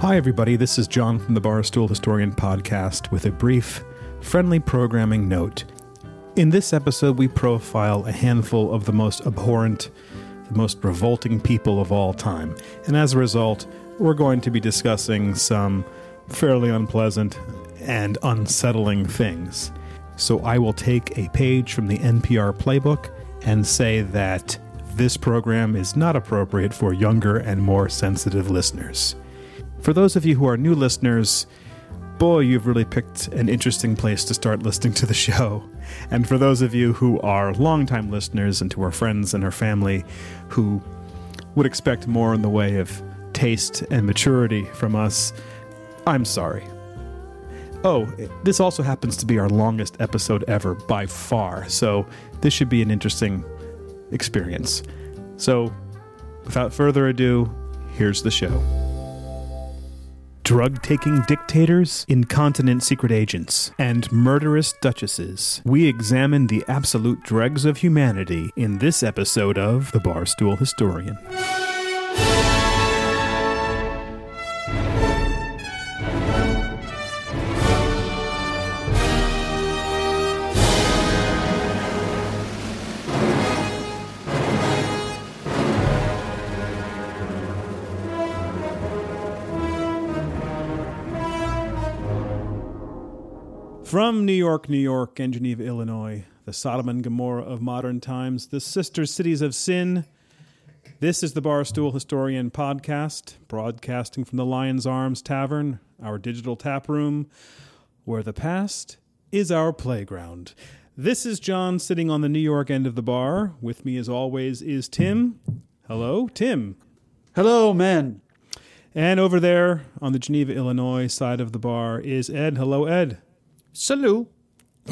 Hi, everybody. This is John from the Barstool Historian Podcast with a brief, friendly programming note. In this episode, we profile a handful of the most abhorrent, the most revolting people of all time. And as a result, we're going to be discussing some fairly unpleasant and unsettling things. So I will take a page from the NPR playbook and say that this program is not appropriate for younger and more sensitive listeners. For those of you who are new listeners, boy, you've really picked an interesting place to start listening to the show. And for those of you who are longtime listeners and to our friends and our family who would expect more in the way of taste and maturity from us, I'm sorry. Oh, this also happens to be our longest episode ever by far, so this should be an interesting experience. So, without further ado, here's the show. Drug taking dictators, incontinent secret agents, and murderous duchesses. We examine the absolute dregs of humanity in this episode of The Barstool Historian. From New York, New York, and Geneva, Illinois, the Sodom and Gomorrah of modern times, the sister cities of sin, this is the Barstool Historian podcast, broadcasting from the Lion's Arms Tavern, our digital tap room, where the past is our playground. This is John sitting on the New York end of the bar. With me, as always, is Tim. Hello, Tim. Hello, men. And over there on the Geneva, Illinois side of the bar is Ed. Hello, Ed. Salut.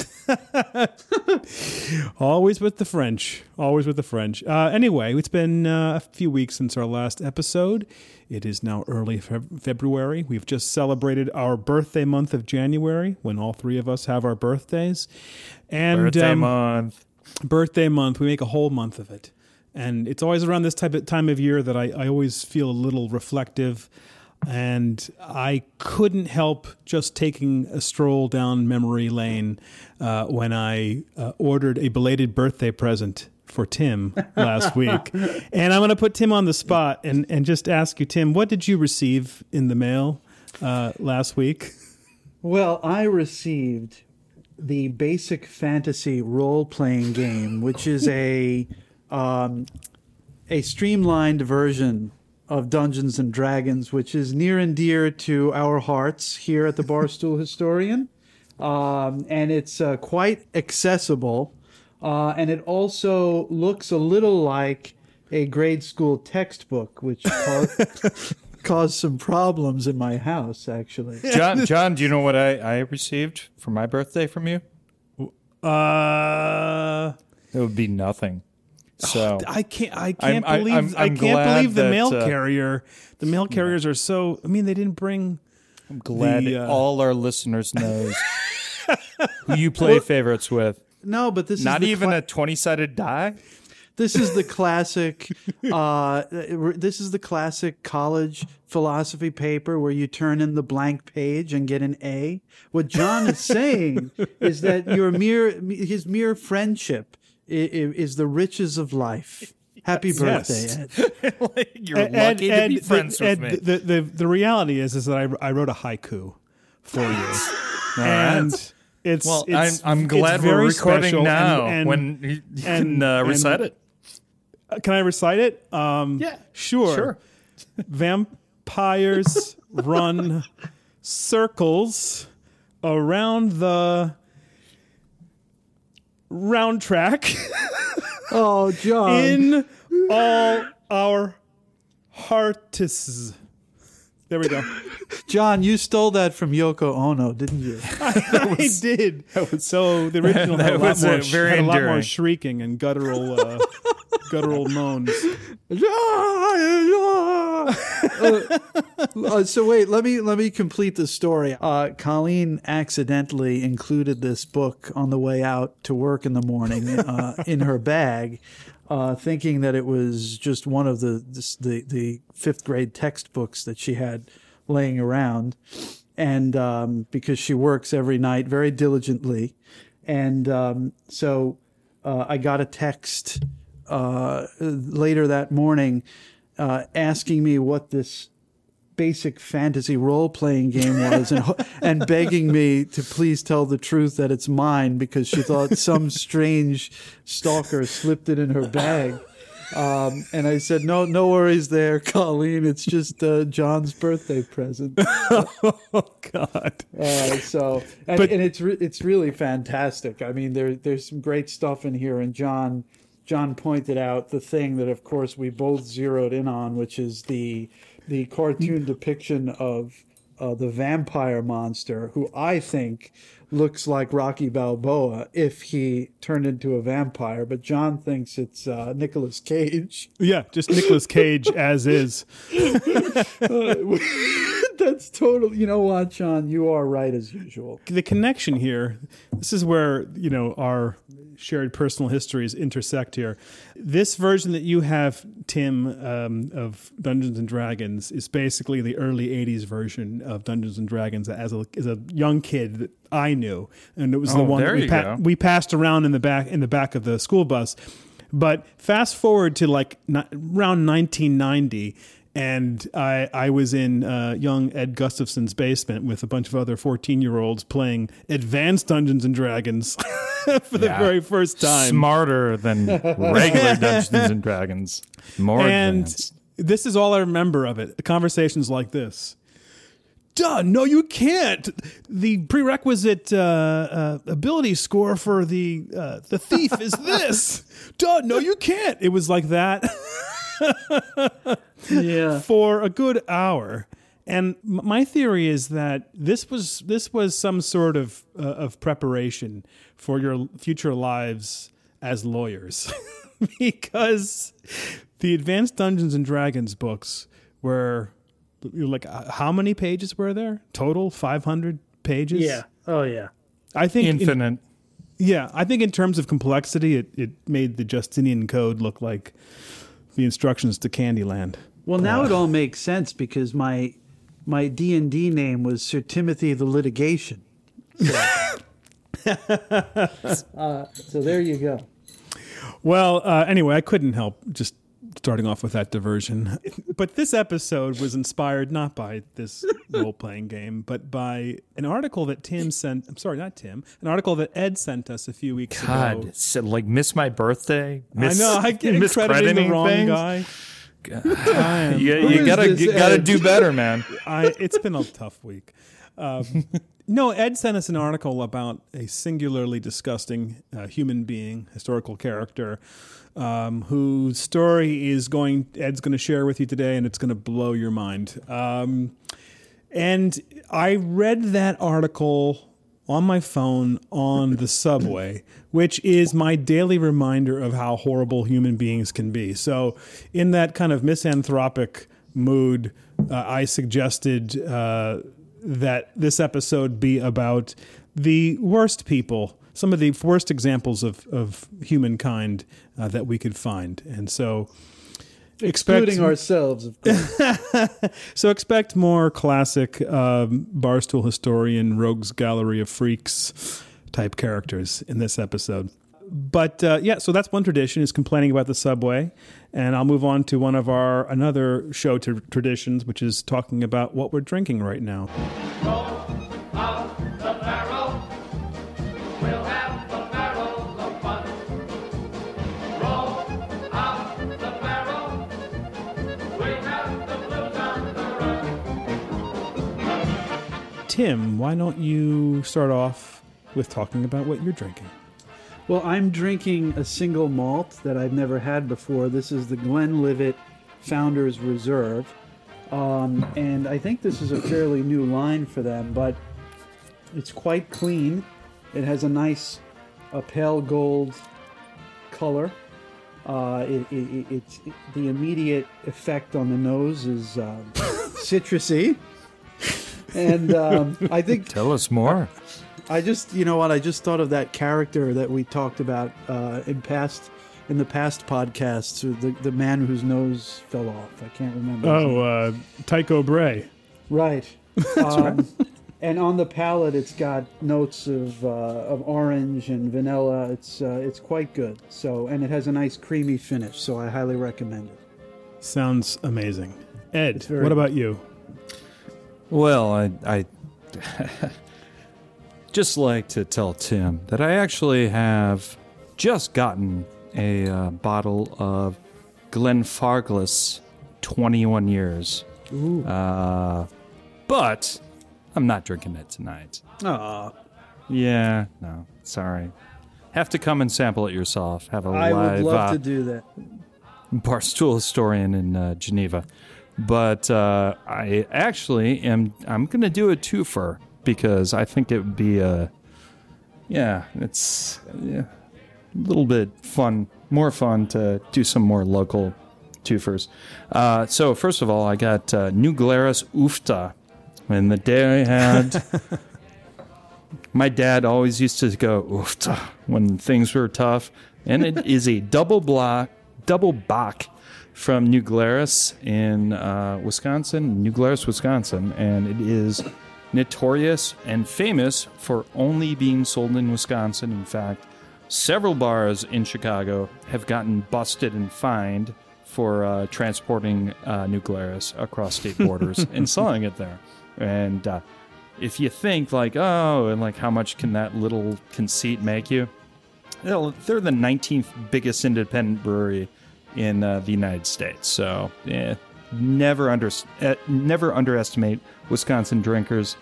Always with the French. Always with the French. Uh, anyway, it's been uh, a few weeks since our last episode. It is now early Feb- February. We've just celebrated our birthday month of January when all three of us have our birthdays. And Birthday um, month. birthday month, we make a whole month of it. And it's always around this type of time of year that I, I always feel a little reflective. And I couldn't help just taking a stroll down memory lane uh, when I uh, ordered a belated birthday present for Tim last week. And I'm going to put Tim on the spot and, and just ask you, Tim, what did you receive in the mail uh, last week? Well, I received the Basic Fantasy role playing game, which is a um, a streamlined version of Dungeons and Dragons, which is near and dear to our hearts here at the Barstool Historian. Um, and it's uh, quite accessible. Uh, and it also looks a little like a grade school textbook, which caused, caused some problems in my house, actually. John, John, do you know what I, I received for my birthday from you? Uh, It would be nothing. So I can't. I can't I'm- believe. I'm- I I'm can't believe the that, mail uh, carrier. The mail carriers are so. I mean, they didn't bring. I'm glad the, uh, all our listeners knows who you play favorites with. No, but this Not even cla- a 20 sided die? This is the classic. Uh, this is the classic college philosophy paper where you turn in the blank page and get an A. What John is saying is that your mere his mere friendship is the riches of life. Happy birthday, Yes. Ed. You're Ed- lucky Ed- to be the- friends Ed, with me. The, the the reality is is that I, I wrote a haiku for you, and it's well, it's, I'm, I'm glad we're recording now and, and, when you, you and- can uh, and- recite it. Uh, Can I recite it? Um, Yeah, sure. sure. Vampires run circles around the round track Oh, John. in all our hearts. There we go. John, you stole that from Yoko Ono, didn't you? I did. so the original had a lot was, more, uh, very had a lot more shrieking and guttural, uh, guttural moans. Uh, uh, so wait, let me let me complete the story. Uh, Colleen accidentally included this book on the way out to work in the morning uh, in her bag, uh, thinking that it was just one of the this, the the fifth grade textbooks that she had laying around, and um, because she works every night very diligently, and um, so uh, I got a text uh, later that morning uh, asking me what this basic fantasy role playing game was and, and begging me to please tell the truth that it's mine because she thought some strange stalker slipped it in her bag. Um, and I said, no, no worries there, Colleen. It's just uh, John's birthday present. oh God! Uh, so, and, But- and it's re- it's really fantastic. I mean, there there's some great stuff in here, and John John pointed out the thing that, of course, we both zeroed in on, which is the the cartoon depiction of uh, the vampire monster, who I think looks like Rocky Balboa if he turned into a vampire, but John thinks it's uh, Nicolas Cage. Yeah, just Nicholas Cage as is. That's total. You know what, John? You are right as usual. the connection here this is where you know our shared personal histories intersect here. This version that you have tim um, of dungeons and dragons is basically the early 80s version of dungeons and dragons as a, as a young kid that i knew. And it was the one that we, pa- we passed around in the back in the back of the school bus. But fast forward to like around 1990 and I, I was in uh, young Ed Gustafson's basement with a bunch of other 14 year olds playing advanced Dungeons and Dragons for the Yeah. very first time. Smarter than regular Dungeons and Dragons. More and advanced. this is all I remember of it. Conversations like this. Duh, no, you can't. The prerequisite uh, uh, ability score for the uh, the thief is this. Duh, no, you can't. It was like that. Yeah. for a good hour. And my theory is that this was this was some sort of uh, of preparation for your future lives as lawyers, because the Advanced Dungeons and Dragons books were like uh, how many pages were there total? Five hundred pages. Yeah. Oh yeah. I think in- Infinite. yeah, I think in terms of complexity, it, it made the Justinian Code look like the instructions to Candyland. Well, now it all makes sense because my my D and D name was Sir Timothy the Litigation. So, uh, so there you go. Well, uh, anyway, I couldn't help just starting off with that diversion. But this episode was inspired not by this role playing game, but by an article that Tim sent. I'm sorry, not Tim. An article that Ed sent us a few weeks ago. God, like miss my birthday. I know I get crediting the miscrediting wrong things? guy. Am- You, you gotta you gotta do better, man. I, it's been a tough week. Um, no, Ed sent us an article about a singularly disgusting uh, human being, historical character, um, whose story is going. Ed's going to share with you today, and it's going to blow your mind. Um, and I read that article on my phone on the subway, which is my daily reminder of how horrible human beings can be. So, in that kind of misanthropic mood, uh, I suggested uh, that this episode be about the worst people, some of the worst examples of, of humankind uh, that we could find. And so, Excluding ourselves, of course. so expect more classic um, barstool historian, rogues gallery of freaks type characters in this episode. But uh, yeah, so that's one tradition is complaining about the subway, and I'll move on to one of our another show to traditions, which is talking about what we're drinking right now. Tim, why don't you start off with talking about what you're drinking? Well, I'm drinking a single malt that I've never had before. This is the Glenlivet Founders Reserve. Um, and I think this is a fairly new line for them, but it's quite clean. It has a nice a pale gold color. Uh, it, it, it, it's the immediate effect on the nose is um, citrusy, and um, I think Tell us more. I just, you know what? I just thought of that character that we talked about uh, in past, in the past podcasts, the the man whose nose fell off. I can't remember. Oh, uh, Tycho Brahe. Right. Um, and on the palate, it's got notes of uh, of orange and vanilla. It's uh, it's quite good. So, and it has a nice creamy finish. So, I highly recommend it. Sounds amazing. Ed, what about you? Well, I, I just like to tell Tim that I actually have just gotten a uh, bottle of Glenfarclas 21 years. Uh, but I'm not drinking it tonight. Aw, Yeah, no, sorry. Have to come and sample it yourself. Have a I live I would love uh, to do that. barstool historian in uh, Geneva. But uh, I actually am. I'm going to do a twofer because I think it would be a. Yeah, it's yeah, a little bit fun, more fun to do some more local twofers. Uh, so first of all, I got uh, New Glarus Uff-da, and the day I had. My dad always used to go Ufta when things were tough, and it is a double block, double bock from New Glarus in uh, Wisconsin, New Glarus, Wisconsin, and it is notorious and famous for only being sold in Wisconsin. In fact, several bars in Chicago have gotten busted and fined for uh, transporting uh, New Glarus across state borders and selling it there. And uh, if you think like, oh, and like how much can that little conceit make you? Well, they're the 19th biggest independent brewery in uh, the United States. So, eh, never under eh, never underestimate Wisconsin drinkers.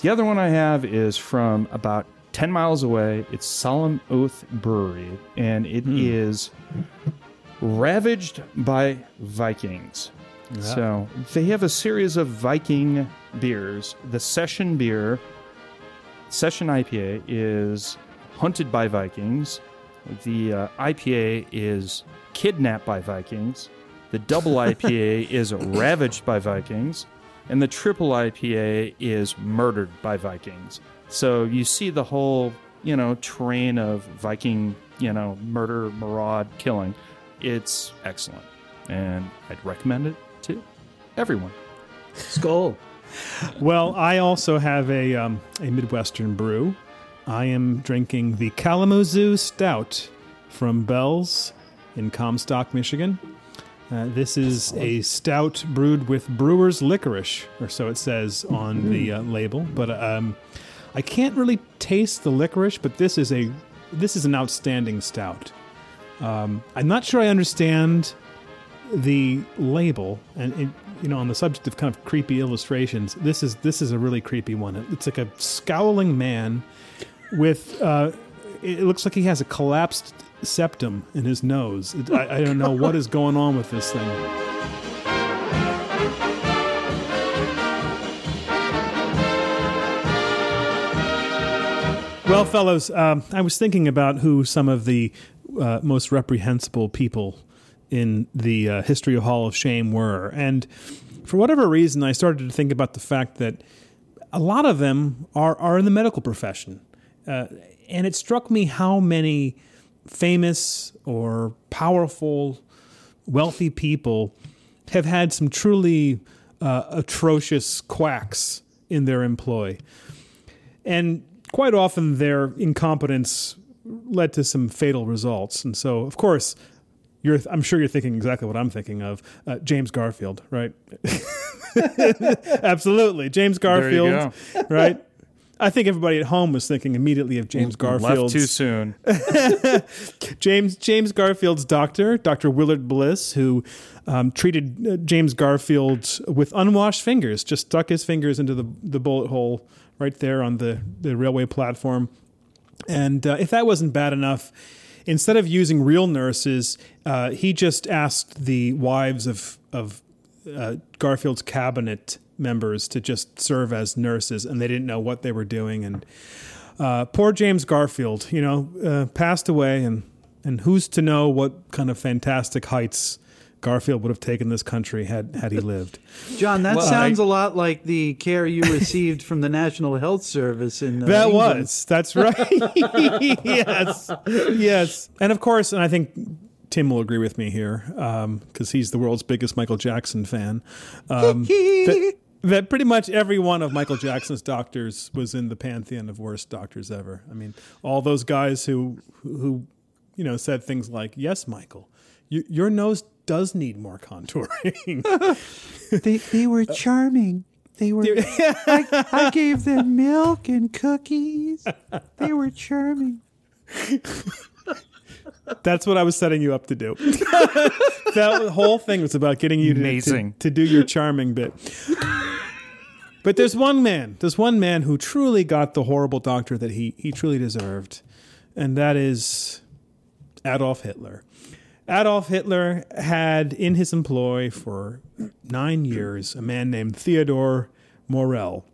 The other one I have is from about 10 miles away. It's Solemn Oath Brewery, and it is ravaged by Vikings. So they have a series of Viking beers. The Session beer, Session IPA, is hunted by Vikings. The uh, IPA is kidnapped by Vikings. The double IPA is ravaged by Vikings. And the triple IPA is murdered by Vikings. So you see the whole, you know, train of Viking, you know, murder, maraud, killing. It's excellent. And I'd recommend it to everyone. Skull. Well, I also have a um, a Midwestern brew. I am drinking the Kalamazoo Stout from Bell's in Comstock, Michigan. Uh, this is a stout brewed with brewer's licorice, or so it says on the uh, label. But um, I can't really taste the licorice, but this is a this is an outstanding stout. Um, I'm not sure I understand the label and it, you know on the subject of kind of creepy illustrations this is this is a really creepy one it's like a scowling man with uh it looks like he has a collapsed septum in his nose I, I don't know what is going on with this thing well fellows um, i was thinking about who some of the uh, most reprehensible people in the uh, history of Hall of Shame were. And for whatever reason, I started to think about the fact that a lot of them are, are in the medical profession. Uh, and it struck me how many famous or powerful, wealthy people have had some truly uh, atrocious quacks in their employ. And quite often their incompetence led to some fatal results. And so, of course, you're, I'm sure you're thinking exactly what I'm thinking of. Uh, James Garfield, right? Absolutely. James Garfield, right? I think everybody at home was thinking immediately of James Left Garfield. too soon. James James Garfield's doctor, Dr. Willard Bliss, who um, treated uh, James Garfield with unwashed fingers, just stuck his fingers into the, the bullet hole right there on the, the railway platform. And uh, if that wasn't bad enough, instead of using real nurses, uh, he just asked the wives of of uh, Garfield's cabinet members to just serve as nurses, and they didn't know what they were doing. And uh, poor James Garfield, you know, uh, passed away, and and who's to know what kind of fantastic heights Garfield would have taken this country had had he lived. John, that Well, sounds I- a lot like the care you received from the National Health Service in uh, That England. was. That's right. yes. Yes. And of course, and I think Tim will agree with me here because he's the world's biggest Michael Jackson fan. Um, that, that pretty much every one of Michael Jackson's doctors was in the pantheon of worst doctors ever. I mean, all those guys who who you know said things like, "Yes, Michael, you, your nose does need more contouring." They they were uh, charming. They were. I, I gave them milk and cookies. They were charming. That's what I was setting you up to do. that whole thing was about getting you to, to, to do your charming bit. But there's one man, there's one man who truly got the horrible doctor that he, he truly deserved, and that is Adolf Hitler. Adolf Hitler had in his employ for nine years a man named Theodor Morell,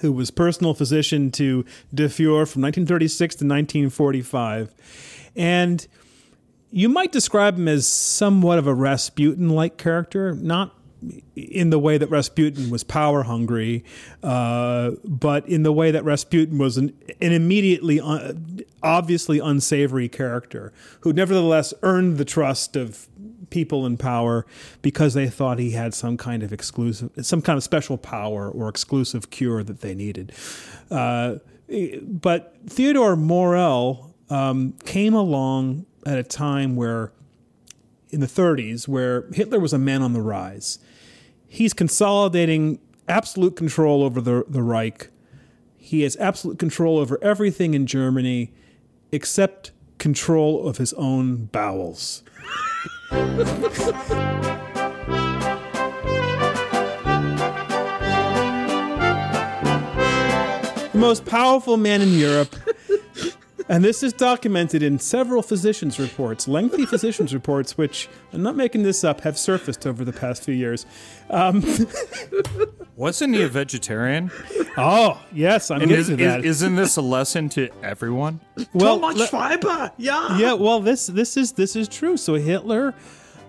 who was personal physician to De Fuhrer from 1936 to 1945. And you might describe him as somewhat of a Rasputin like character, not in the way that Rasputin was power hungry, uh, but in the way that Rasputin was an, an immediately, un, obviously unsavory character who nevertheless earned the trust of people in power because they thought he had some kind of exclusive, some kind of special power or exclusive cure that they needed. Uh, but Theodore Morell um, came along at a time where, in the 30s, where Hitler was a man on the rise. He's consolidating absolute control over the, the Reich. He has absolute control over everything in Germany except control of his own bowels. the most powerful man in Europe. And this is documented in several physicians' reports, lengthy physicians' reports, which I'm not making this up, have surfaced over the past few years. Wasn't he a vegetarian? Oh, yes, I'm And getting is, to is, that. isn't this a lesson to everyone? well, Too much le- fiber. Yeah. yeah, well, this this is this is true. So Hitler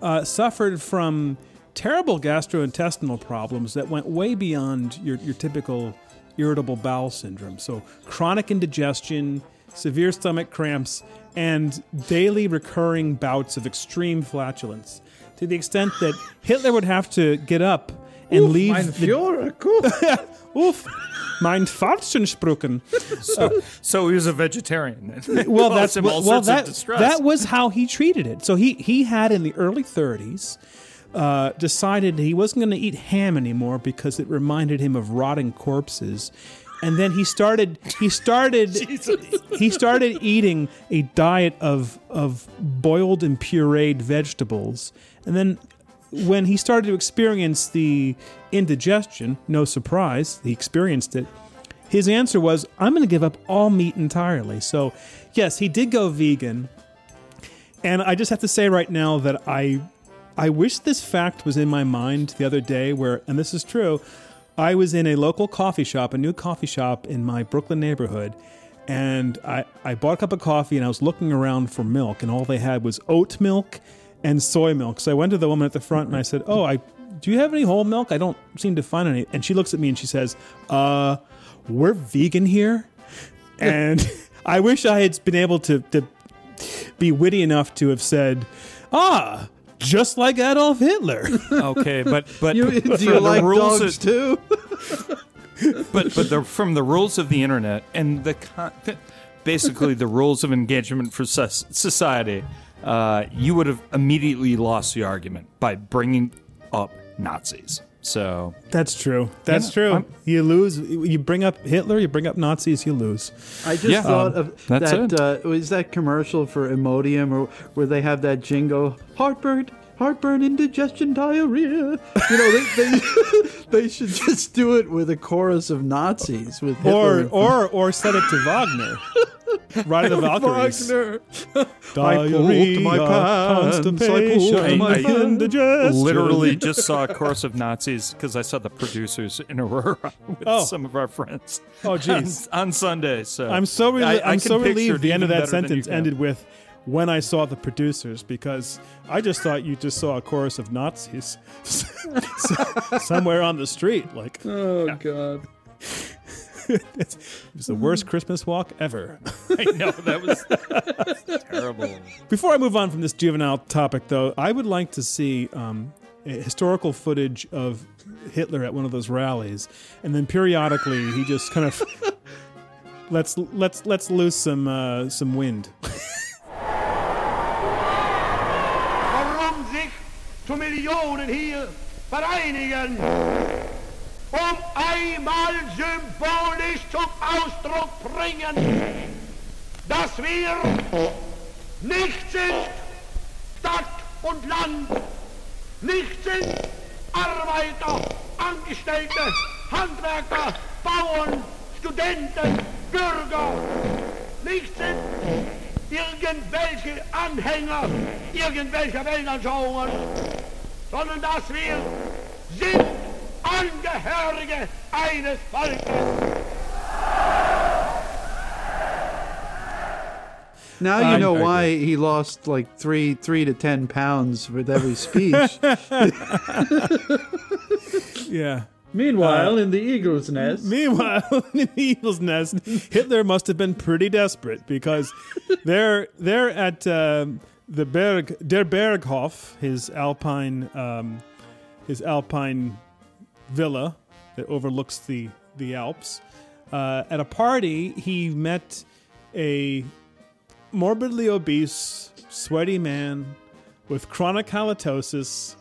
uh, suffered from terrible gastrointestinal problems that went way beyond your your typical irritable bowel syndrome. So chronic indigestion, severe stomach cramps, and daily recurring bouts of extreme flatulence, to the extent that Hitler would have to get up and leave. Mein the- Führer, cool. Oof, mein Fahrtensprüchen. So, so he was a vegetarian. well, that's well, well, that, that was how he treated it. So he he had in the early 30s uh, decided he wasn't going to eat ham anymore because it reminded him of rotting corpses. And then he started he started he started eating a diet of of boiled and pureed vegetables. And then when he started to experience the indigestion, no surprise, he experienced it. His answer was, I'm going to give up all meat entirely. So, yes, he did go vegan. And I just have to say right now that I I wish this fact was in my mind the other day where and this is true, I was in a local coffee shop, a new coffee shop in my Brooklyn neighborhood, and I, I bought a cup of coffee and I was looking around for milk and all they had was oat milk and soy milk. So I went to the woman at the front and I said, "Oh, I do you have any whole milk? I don't seem to find any." And she looks at me and she says, "Uh, we're vegan here." And I wish I had been able to to be witty enough to have said, "Ah, just like Adolf Hitler." okay, but but You, do from you the like rules dogs of, too? but but the, from the rules of the internet and the con- basically the rules of engagement for sus- society, uh, you would have immediately lost the argument by bringing up Nazis. So That's true. That's Yeah, true. I'm- you lose. You bring up Hitler. You bring up Nazis. You lose. I just Yeah. thought Um, of that's that. Uh, was that commercial for Imodium, or where they have that jingle? Heartburn, heartburn, indigestion, diarrhea. You know, they they, they should just do it with a chorus of Nazis with Hitler Or or or set it to Wagner. Ride of the Valkyries. Wagner. I pulled my pants, I pulled constipation, my I- pants. indigestion. literally just saw a chorus of Nazis because I saw the producers in Aurora with Oh. some of our friends. Oh, jeez. on, on Sunday. So I'm so reli- I- I I'm can so picture relieved the end of even that better than you sentence can. ended with when I saw the producers because I just thought you just saw a chorus of Nazis somewhere on the street. Like Oh God. it was the worst Christmas walk ever. I know that was terrible. Before I move on from this juvenile topic, though, I would like to see um, historical footage of Hitler at one of those rallies, and then periodically he just kind of lets let's let's loose some uh, some wind. Zu Millionen hier vereinigen, um einmal symbolisch zum Ausdruck bringen, dass wir nicht sind Stadt und Land, nicht sind Arbeiter, Angestellte, Handwerker, Bauern, Studenten, Bürger, nicht sind irgendwelche Anhänger irgendwelcher Weltanschauungen, sondern dass wir sind Angehörige eines Volkes. Now you know why he lost like three three to ten pounds with every speech. Yeah. Meanwhile, in the eagle's nest, Meanwhile, in the eagle's nest, Hitler must have been pretty desperate because they're they're at um, the Berg der Berghof, his alpine um, his alpine villa that overlooks the the Alps. Uh, at a party, he met a morbidly obese, sweaty man with chronic halitosis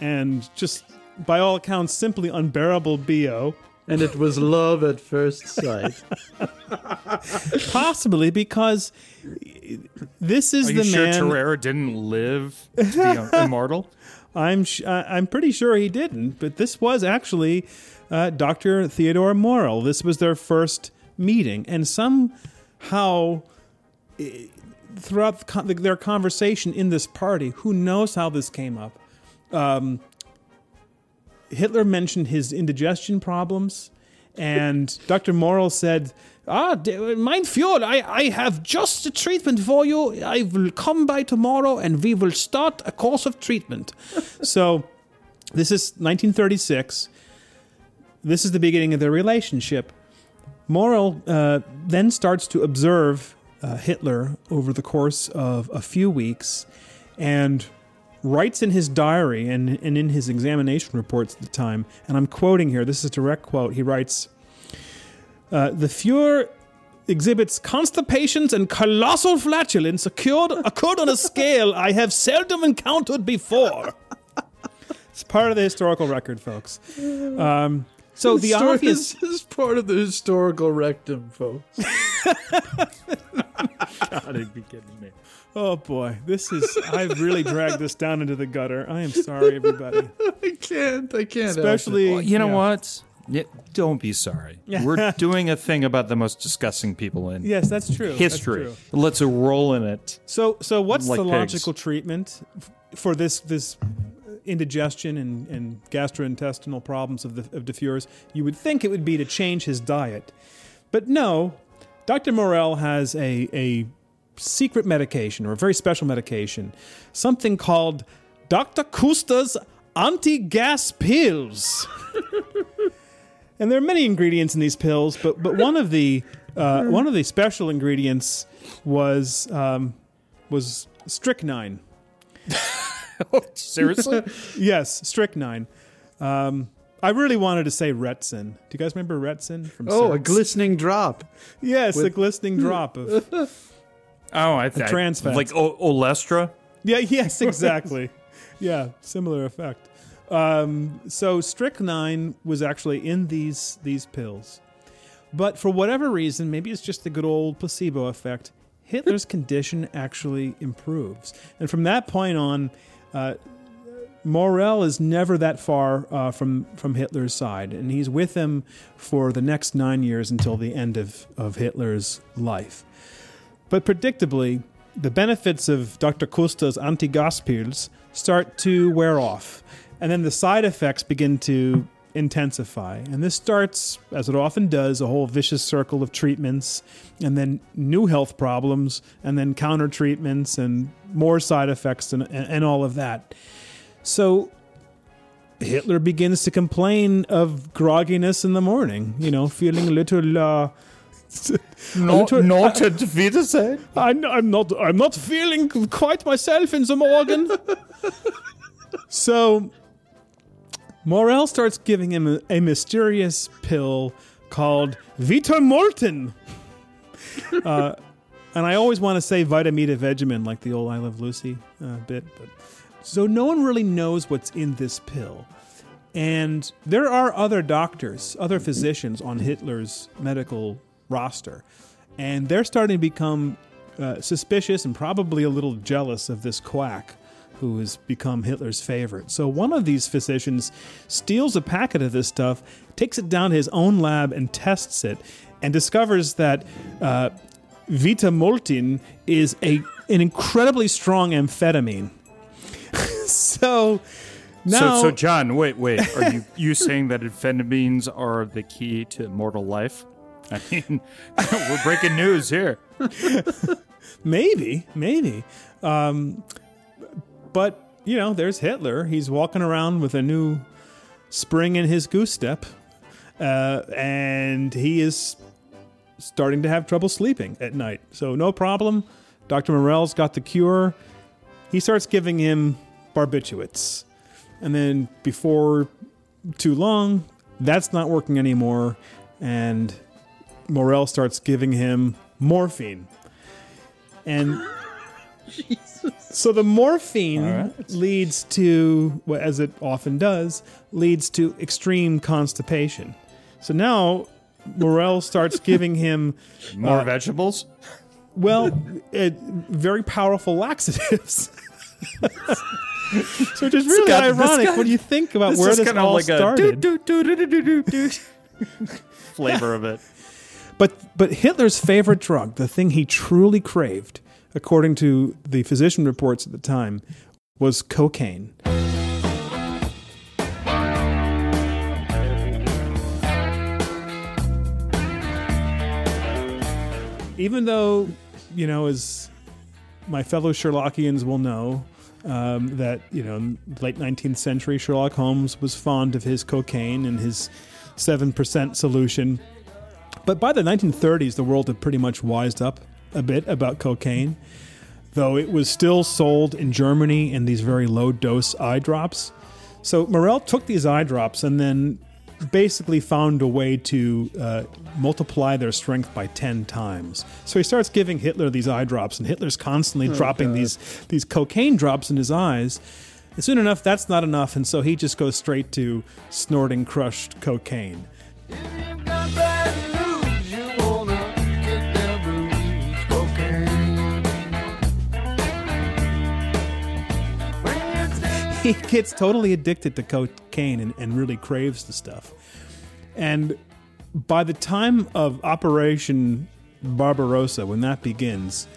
and just, by all accounts, simply unbearable bo. and it was love at first sight. Possibly because this is Are the you sure man. Tarrare didn't live to be immortal? I'm sh- I- I'm pretty sure he didn't, but this was actually uh, Dr. Theodore Morell. This was their first meeting, and somehow eh, throughout the con- their conversation in this party, who knows how this came up? Um, Hitler mentioned his indigestion problems, and Dr. Morell said, Ah, mein Führer, I, I have just the treatment for you. I will come by tomorrow and we will start a course of treatment. so, this is 1936. This is the beginning of their relationship. Morell uh, then starts to observe uh, Hitler over the course of a few weeks and writes in his diary and, and in his examination reports at the time, and I'm quoting here, this is a direct quote. He writes, uh, The Fuhrer exhibits constipations and colossal flatulence occurred, occurred on a scale I have seldom encountered before. It's part of the historical record, folks. Um, so the Histor- obvious. this is part of the historical rectum, folks. Gotta be kidding me. Oh boy, this is. I've really dragged this down into the gutter. I am sorry, everybody. I can't. I can't. Especially, Well, you know yeah. what? Yeah, don't be sorry. We're doing a thing about the most disgusting people in Yes, that's true. That's history. true. Let's roll in it. So, so what's Like the pigs. logical treatment for this this indigestion and, and gastrointestinal problems of the of the Fuhrers? You would think it would be to change his diet, but no. Dr. Morell has a a secret medication or a very special medication, something called Dr. Kusta's anti-gas pills. and there are many ingredients in these pills, but but one of the uh, one of the special ingredients was um, was strychnine. Seriously? Yes, strychnine. Um, I really wanted to say Retsin. Do you guys remember Retsin from? Oh, a glistening drop. Yes, a glistening drop of. Oh, I think trans fat. like o- Olestra. Yeah. Yes. Exactly. yeah. Similar effect. Um, so strychnine was actually in these these pills, but for whatever reason, maybe it's just the good old placebo effect. Hitler's condition actually improves, and from that point on, uh, Morell is never that far uh, from from Hitler's side, and he's with him for the next nine years until the end of, of Hitler's life. But predictably, the benefits of Dr. Kusta's anti-gas pills start to wear off, and then the side effects begin to intensify. And this starts, as it often does, a whole vicious circle of treatments, and then new health problems, and then counter treatments, and more side effects, and, and, and all of that. So Hitler begins to complain of grogginess in the morning, you know, feeling a little. Uh, Not, not at Wiedersehen. I'm, I'm not I'm not feeling quite myself in the morning. so Morell starts giving him a, a mysterious pill called Vitamultin. uh, and I always want to say Vitameatavegamin, like the old I Love Lucy uh, bit. But so no one really knows what's in this pill. And there are other doctors, other physicians on Hitler's medical roster. And they're starting to become uh, suspicious and probably a little jealous of this quack who has become Hitler's favorite. So one of these physicians steals a packet of this stuff, takes it down to his own lab and tests it, and discovers that uh, Vitamultin is a an incredibly strong amphetamine. so now, So, so John, wait, wait. Are you you saying that amphetamines are the key to immortal life? I mean, we're breaking news here. Maybe, maybe. Um, but, you know, there's Hitler. He's walking around with a new spring in his goose step. Uh, and he is starting to have trouble sleeping at night. So, no problem. Dr. Morell's got the cure. He starts giving him barbiturates. And then, before too long, that's not working anymore. And Morell starts giving him morphine. And so the morphine All right. leads to, well, as it often does, leads to extreme constipation. So now Morell starts giving him, More vegetables? well, uh, very powerful laxatives. so which is really got- this ironic guy- when you think about This where is this all like started. a do, do, do, do, do, do, do, flavor of it. But but Hitler's favorite drug, the thing he truly craved, according to the physician reports at the time, was cocaine. Even though, you know, as my fellow Sherlockians will know, um, that you know, late 19th century Sherlock Holmes was fond of his cocaine and his seven percent solution. But by the 1930s, the world had pretty much wised up a bit about cocaine, though it was still sold in Germany in these very low dose eye drops. So Morell took these eye drops and then basically found a way to uh, multiply their strength by 10 times. So he starts giving Hitler these eye drops, and Hitler's constantly dropping these, these cocaine drops in his eyes. And soon enough, that's not enough, and so he just goes straight to snorting crushed cocaine. he gets totally addicted to cocaine and, and really craves the stuff. And by the time of Operation Barbarossa, when that begins,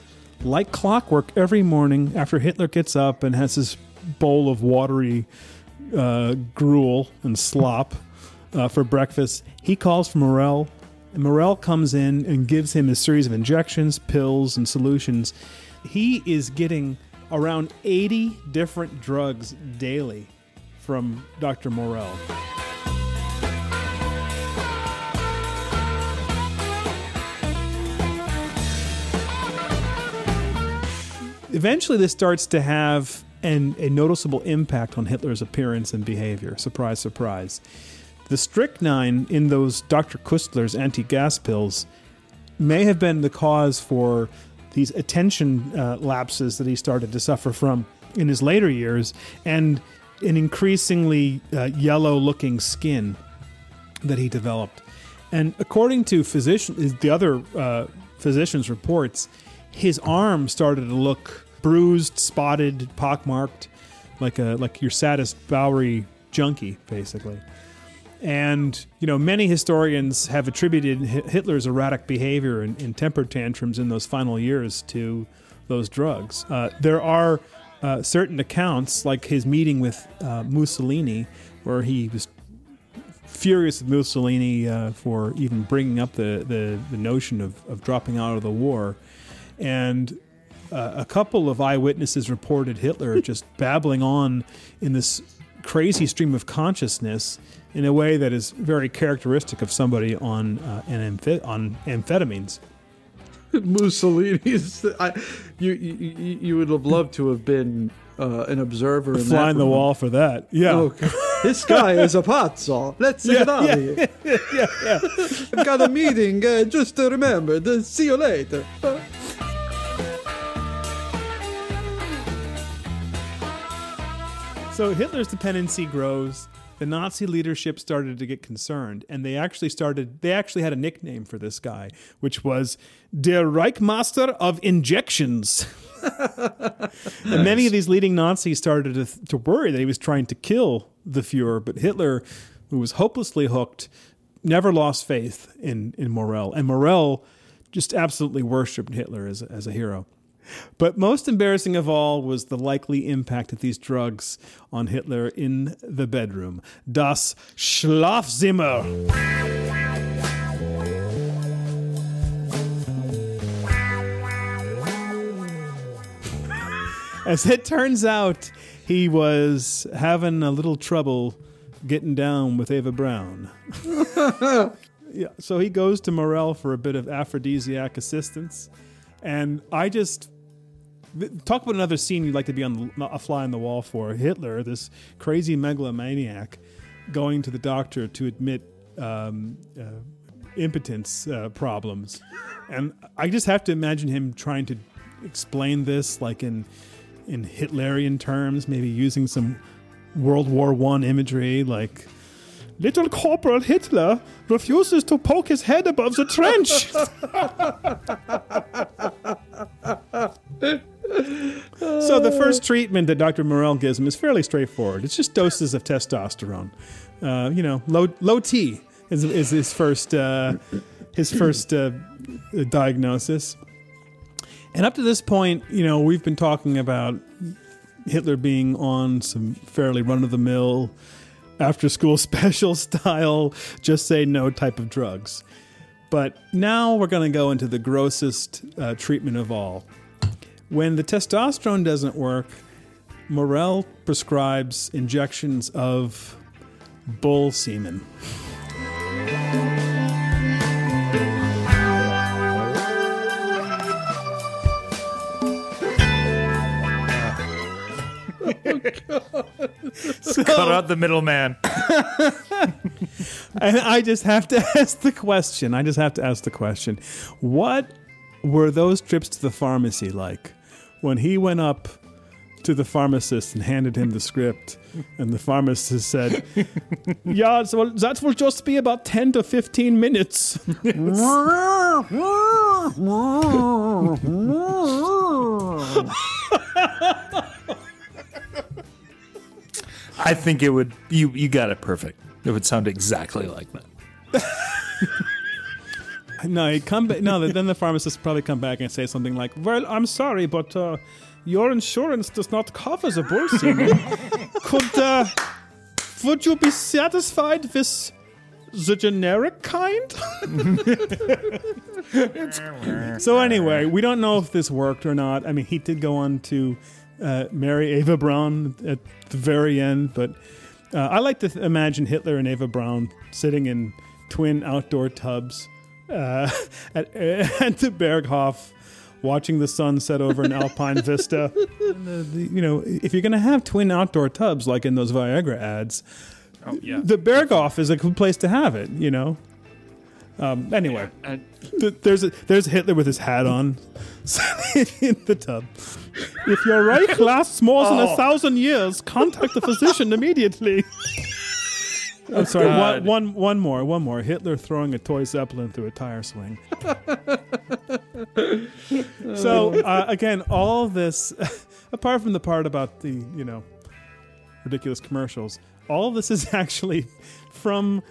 like clockwork, every morning after Hitler gets up and has his bowl of watery uh, gruel and slop uh, for breakfast, he calls for Morell. And Morell comes in and gives him a series of injections, pills, and solutions. He is getting around 80 different drugs daily from Dr. Morell. Eventually, this starts to have an, a noticeable impact on Hitler's appearance and behavior. Surprise, surprise. The strychnine in those Dr. Kustler's anti gas pills may have been the cause for these attention uh, lapses that he started to suffer from in his later years and an increasingly uh, yellow looking skin that he developed. And according to physician, the other uh, physicians' reports, his arm started to look bruised, spotted, pockmarked, like a like your saddest Bowery junkie, basically. And you know, many historians have attributed Hitler's erratic behavior and, and temper tantrums in those final years to those drugs. Uh, there are uh, certain accounts, like his meeting with uh, Mussolini, where he was furious with Mussolini uh, for even bringing up the, the, the notion of, of dropping out of the war. And uh, a couple of eyewitnesses reported Hitler just babbling on in this crazy stream of consciousness in a way that is very characteristic of somebody on uh, an amphi- on amphetamines. Mussolini's. I, you, you you would have loved to have been uh, an observer. In Fly that the room. wall for that. Yeah. Oh, God. This guy is a pazzo. Let's get out of here. yeah, yeah. I've got a meeting. Uh, just to remember. See you later. So Hitler's dependency grows. The Nazi leadership started to get concerned, and they actually started. They actually had a nickname for this guy, which was Der Reichmaster of Injections. and many of these leading Nazis started to, to worry that he was trying to kill the Fuhrer, but Hitler, who was hopelessly hooked, never lost faith in in Morell, and Morell just absolutely worshipped Hitler as as a hero. But most embarrassing of all was the likely impact of these drugs on Hitler in the bedroom. Das Schlafzimmer. As it turns out, he was having a little trouble getting down with Eva Braun. yeah, so he goes to Morell for a bit of aphrodisiac assistance. And I just talk about another scene you'd like to be on a fly on the wall for. Hitler, this crazy megalomaniac, going to the doctor to admit um, uh, impotence uh, problems, and I just have to imagine him trying to explain this like in in Hitlerian terms, maybe using some World War One imagery, like. Little Corporal Hitler refuses to poke his head above the trench. So the first treatment that Dr. Morell gives him is fairly straightforward. It's just doses of testosterone. Uh, you know, low low T is, is his first uh, his first uh, diagnosis. And up to this point, you know, we've been talking about Hitler being on some fairly run of the mill after school special style just say no type of drugs. But now we're going to go into the grossest uh, treatment of all. When the testosterone doesn't work, Morell prescribes injections of bull semen. Cut out the middleman. And I just have to ask the question. I just have to ask the question. What were those trips to the pharmacy like when he went up to the pharmacist and handed him the script and the pharmacist said, "Yeah, so that will just be about 10 to 15 minutes." I think it would. You you got it perfect. It would sound exactly like that. no, he come back. No, then the pharmacist probably come back and say something like, "Well, I'm sorry, but uh, your insurance does not cover the bull. Could uh, would you be satisfied with the generic kind?" so anyway, we don't know if this worked or not. I mean, he did go on to uh, marry Eva Braun at the very end, but uh, I like to th- imagine Hitler and Eva Braun sitting in twin outdoor tubs uh, at, at the Berghof, watching the sun set over an alpine vista. And the, the, you know, if you're going to have twin outdoor tubs like in those Viagra ads, Oh yeah. the Berghof is a good place to have it. You know. Um, anyway, And th- there's a, there's Hitler with his hat on in the tub. If your Reich lasts more than a thousand years, contact the physician immediately. I'm sorry. One, one, one more. One more. Hitler throwing a toy zeppelin through a tire swing. so uh, again, all this, apart from the part about the you know ridiculous commercials, all this is actually from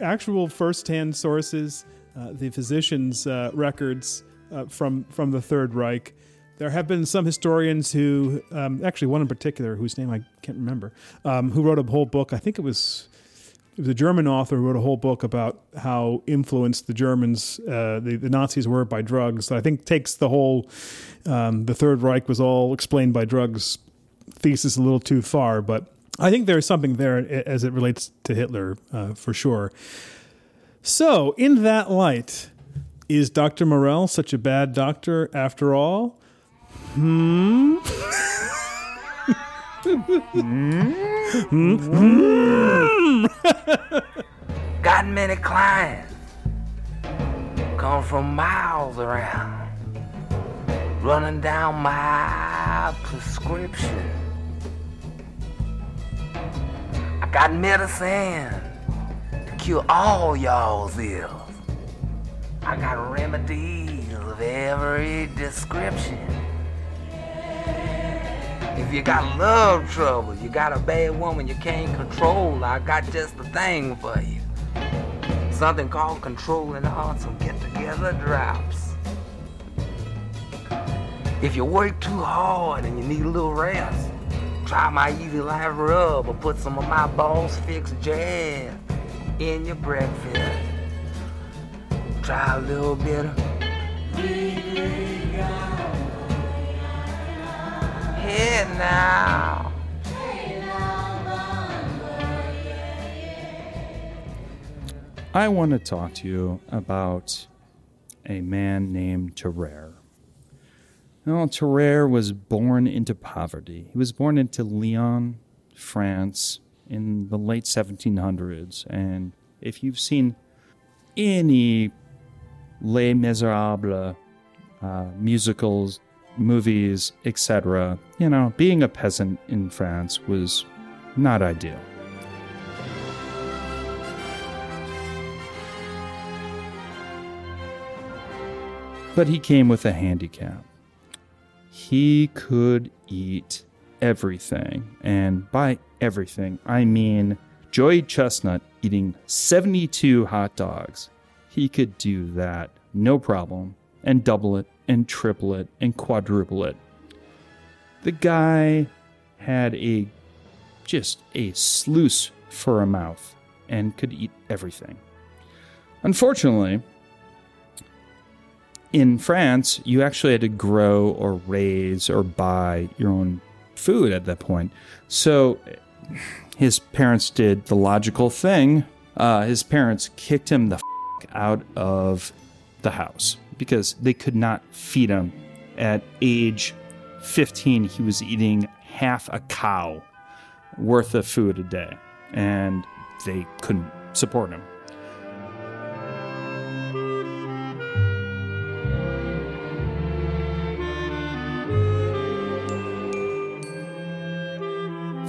actual first-hand sources, uh, the physicians' uh, records uh, from from the Third Reich. There have been some historians who, um, actually one in particular, whose name I can't remember, um, who wrote a whole book. I think it was it was a German author who wrote a whole book about how influenced the Germans, uh, the, the Nazis were by drugs. I think takes the whole um, the Third Reich was all explained by drugs thesis a little too far, but I think there's something there as it relates to Hitler uh, for sure. So, in that light, is Dr. Morell such a bad doctor after all? Hmm? Got many clients. Come from miles around. Running down my prescription. Got medicine to cure all y'all's ills. I got remedies of every description. If you got love trouble, you got a bad woman you can't control, I got just the thing for you. Something called controlling hearts and get together drops. If you work too hard and you need a little rest, try my easy life rub or put some of my boss fix jazz in your breakfast. Try a little bit of Here now. I want to talk to you about a man named Tarrare. Well, Tarrare was born into poverty. He was born into Lyon, France, in the late 1700s. And if you've seen any Les Miserables uh, musicals, movies, etc., you know, being a peasant in France was not ideal. But he came with a handicap. He could eat everything. And by everything, I mean Joey Chestnut eating 72 hot dogs. He could do that, no problem, and double it, and triple it, and quadruple it. The guy had a just a sluice for a mouth and could eat everything. Unfortunately, in France, you actually had to grow or raise or buy your own food at that point. So his parents did the logical thing. Uh, his parents kicked him the f- out of the house because they could not feed him. At age 15, he was eating half a cow worth of food a day, and they couldn't support him.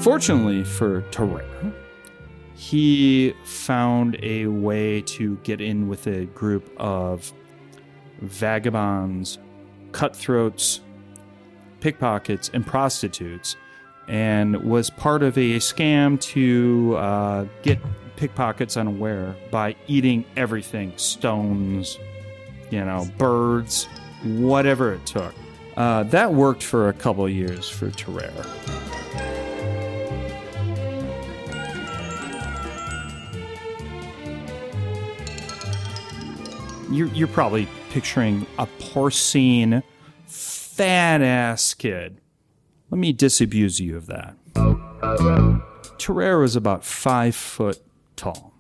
Fortunately for Tarrare, he found a way to get in with a group of vagabonds, cutthroats, pickpockets, and prostitutes, and was part of a scam to uh, get pickpockets unaware by eating everything stones, you know, birds, whatever it took. Uh, that worked for a couple years for Tarrare. You're, you're probably picturing a porcine, fat ass kid. Let me disabuse you of that. Tarrare was about five foot tall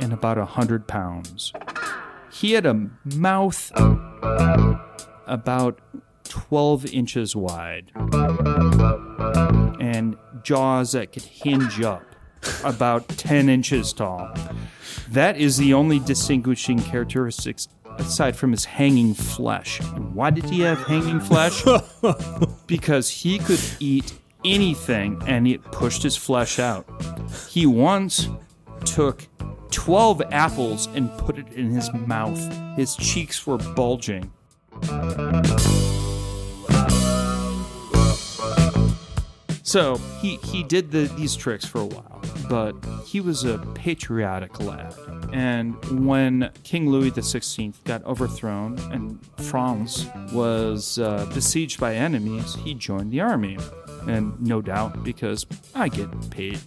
and about a hundred pounds. He had a mouth about 12 inches wide and jaws that could hinge up about 10 inches tall. That is the only distinguishing characteristics aside from his hanging flesh. And why did he have hanging flesh? because he could eat anything and it pushed his flesh out. He once took 12 apples and put it in his mouth. His cheeks were bulging. So he, he did the, these tricks for a while, but he was a patriotic lad. And when King Louis XVI got overthrown and France was uh, besieged by enemies, he joined the army. And no doubt because I get paid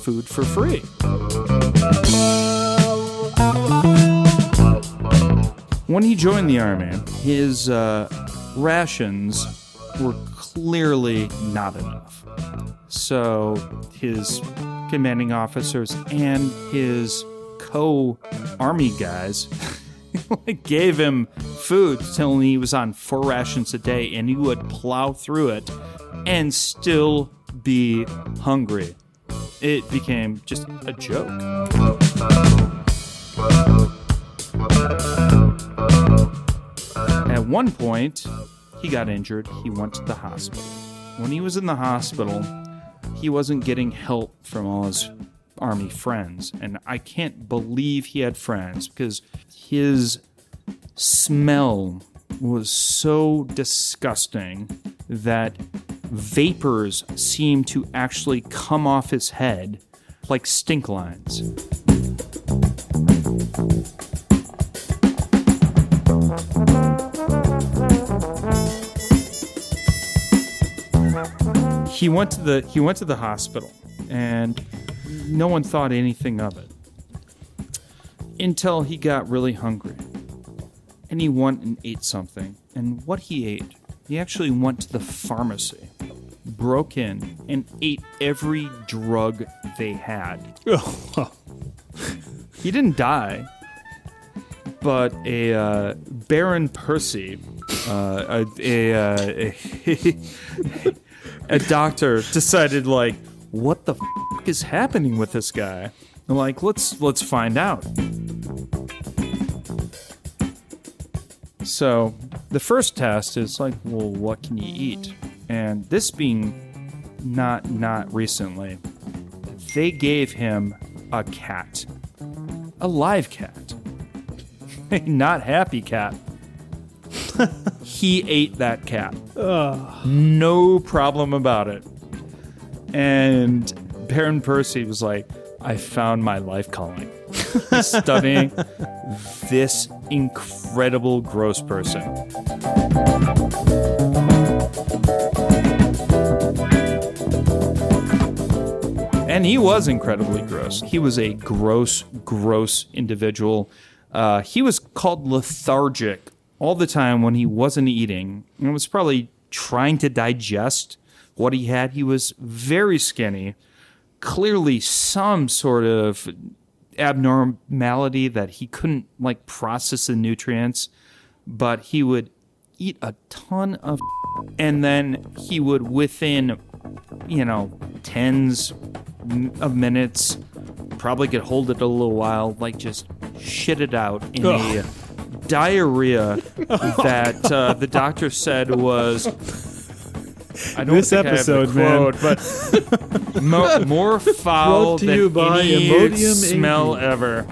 food for free. When he joined the army, his uh, rations were clearly not enough. So his commanding officers and his co army guys gave him food till he was on four rations a day, and he would plow through it and still be hungry. It became just a joke. At one point, he got injured. He went to the hospital. When he was in the hospital, he wasn't getting help from all his army friends. And I can't believe he had friends because his smell was so disgusting that vapors seemed to actually come off his head like stink lines. He went to the he went to the hospital and no one thought anything of it until he got really hungry. And he went and ate something. And what he ate he actually went to the pharmacy broke in and ate every drug they had. He didn't die but a uh, baron percy uh, a, a, uh, a a doctor decided like what the f- is happening with this guy? I'm like let's let's find out. So the first test is like well what can you eat? And this being not not recently they gave him a cat. A live cat. A not happy cat he ate that cat no problem about it. And Baron Percy was like, I found my life calling. Studying this incredible gross person. And he was incredibly gross. He was a gross, gross individual. Uh, he was called lethargic all the time when he wasn't eating. And was probably trying to digest what he had. He was very skinny, clearly some sort of abnormality that he couldn't like process the nutrients, but he would eat a ton of and then he would within you know tens of minutes probably get hold of it a little while like just shit it out in a diarrhea that uh, the doctor said was I don't This think I have the episode, man. quote, but mo- more foul Brought to than you by any Imodium smell AD. ever.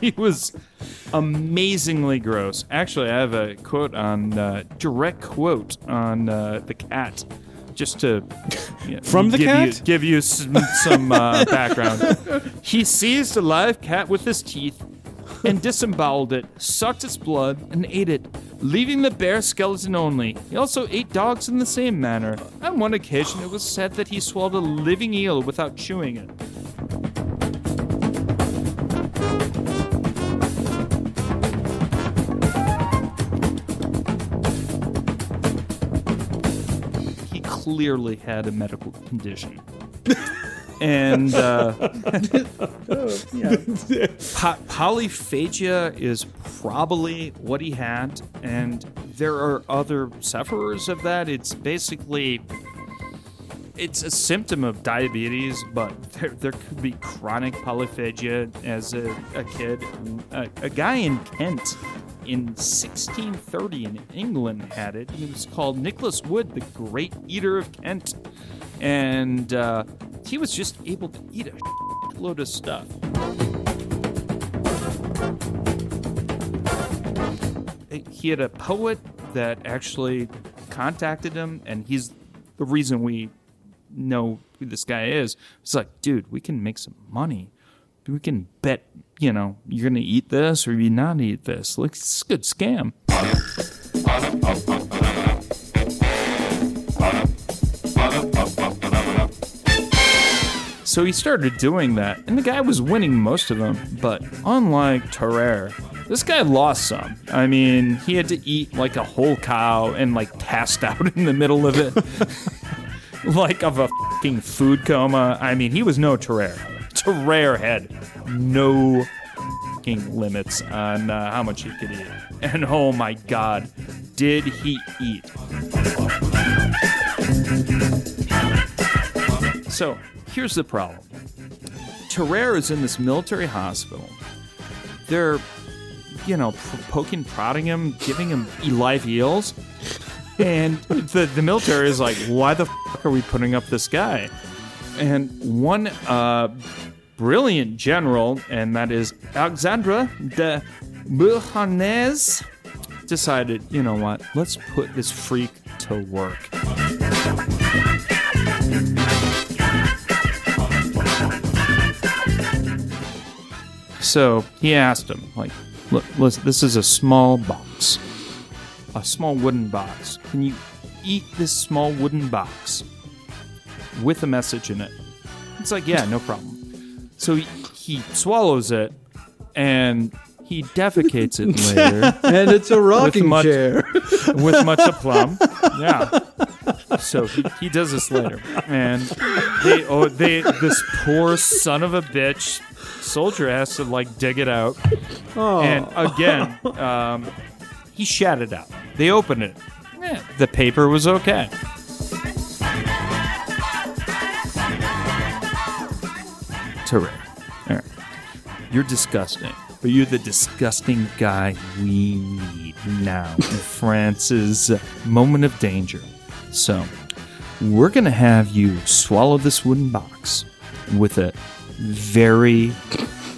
he was amazingly gross. Actually, I have a quote on uh, direct quote on uh, the cat, just to you know, From the give cat? you, give you some, some uh, background. He seized a live cat with his teeth and disemboweled it, sucked its blood, and ate it, leaving the bare skeleton only. He also ate dogs in the same manner. On one occasion, it was said that he swallowed a living eel without chewing it. Clearly had a medical condition. and uh, po- polyphagia is probably what he had, and there are other sufferers of that. It's basically it's a symptom of diabetes, but there, there could be chronic polyphagia as a, a kid. A, a guy in Kent in 1630 in England had it. He was called Nicholas Wood, the Great Eater of Kent. And uh, he was just able to eat a load of stuff. He had a poet that actually contacted him, and he's the reason we know who this guy is. It's like, dude, we can make some money. We can bet, you know, you're gonna eat this or you not eat this. Like, it's a good scam. So he started doing that, and the guy was winning most of them. But unlike Tarrare, this guy lost some. I mean, he had to eat like a whole cow and like passed out in the middle of it, like of a fucking food coma. I mean, he was no Tarrare. Tarrare had no fucking limits on uh, how much he could eat. And oh my god, did he eat? So here's the problem. Tarrare is in this military hospital. They're, you know, poking, prodding him, giving him live eels. And the, the military is like, why the fuck are we putting up this guy? And one uh, brilliant general, and that is Alexandre de Beauharnais, decided, you know what, let's put this freak to work. So he asked him, like, look, listen, this is a small box, a small wooden box. Can you eat this small wooden box with a message in it? It's like, yeah, no problem. So he, he swallows it and he defecates it later And it's a rocking much- chair. with much aplomb. Yeah. So he, he does this later, and they oh they this poor son of a bitch soldier has to like dig it out, and again um, he shat it out. They open it. Eh, the paper was okay. Tarrare, all right. You're disgusting, but you're the disgusting guy we need now in France's moment of danger. So, we're going to have you swallow this wooden box with a very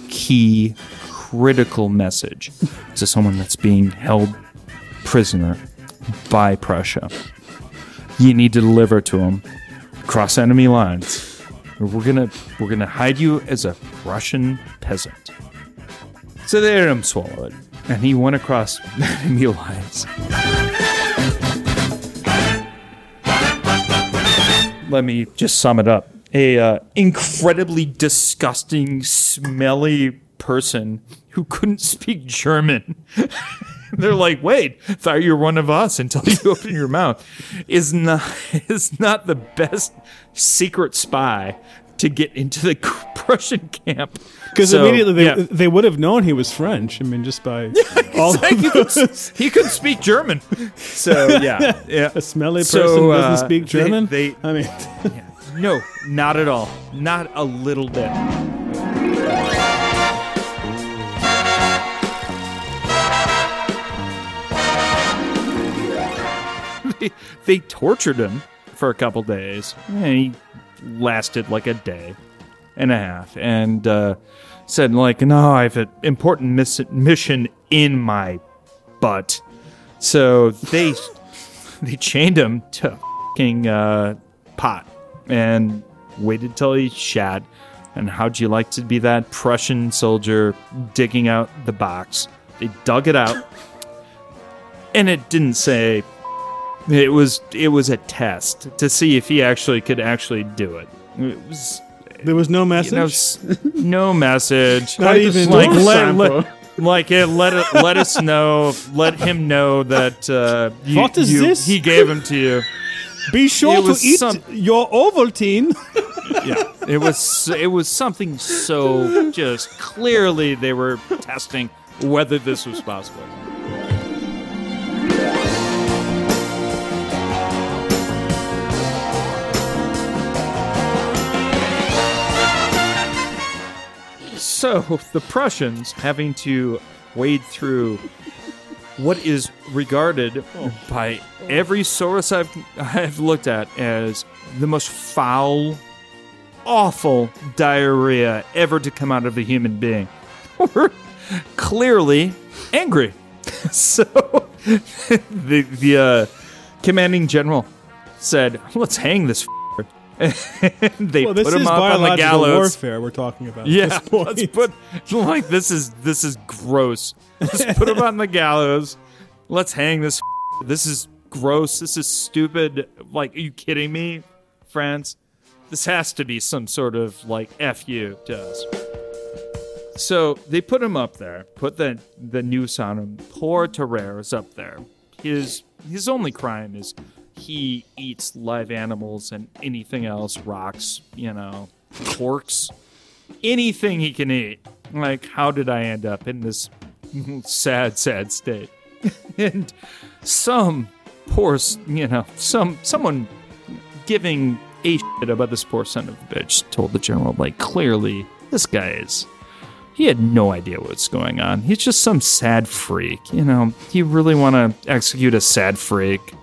key, critical message to someone that's being held prisoner by Prussia. You need to deliver to him across enemy lines. We're gonna we're gonna hide you as a Russian peasant. So they let him swallow it, and he went across enemy lines. Let me just sum it up. A uh, incredibly disgusting, smelly person who couldn't speak German. They're like, wait, thought you were one of us until you open your mouth. Is not is not the best secret spy to get into the Prussian camp. Because So, immediately they, yeah. they would have known he was French. I mean, just by all he, of could, those. he could speak German. So yeah, yeah. A smelly So, person uh, doesn't speak German. they- I mean, No, not at all. Not a little bit. They, tortured him for a couple days. And he lasted like a day and a half and uh, said, like, no, I have an important miss- mission in my butt. So they they chained him to a uh, pot and waited till he shat. And how'd you like to be that Prussian soldier digging out the box? They dug it out, and it didn't say. It was it was a test to see if he actually could actually do it. It was there was no you message. know, s- no message. Not even like let, let, like it, let it, let us know. Let him know that uh, you, What is you- this? He gave him to you. Be sure to eat some- your Ovaltine. Yeah, it was it was something so just clearly they were testing whether this was possible. So the Prussians having to wade through what is regarded by every source I've I've looked at as the most foul, awful diarrhea ever to come out of a human being. Were clearly angry. so the the uh, commanding general said, "Let's hang this." F***er." And they well, put him up on the gallows. warfare we're talking about. Yeah, let's put like this is this is gross. Let's put him on the gallows. Let's hang this. This is gross. This is stupid. Like, are you kidding me, France? This has to be some sort of like fu to us. So they put him up there, put the the noose on him. Poor Tarrare is up there. His his only crime is he eats live animals and anything else, rocks, you know, corks, anything he can eat. Like, how did I end up in this sad, sad state? and some poor, you know, some someone giving a shit about this poor son of a bitch told the general, like, clearly this guy is. He had no idea what's going on. He's just some sad freak, you know. You really want to execute a sad freak?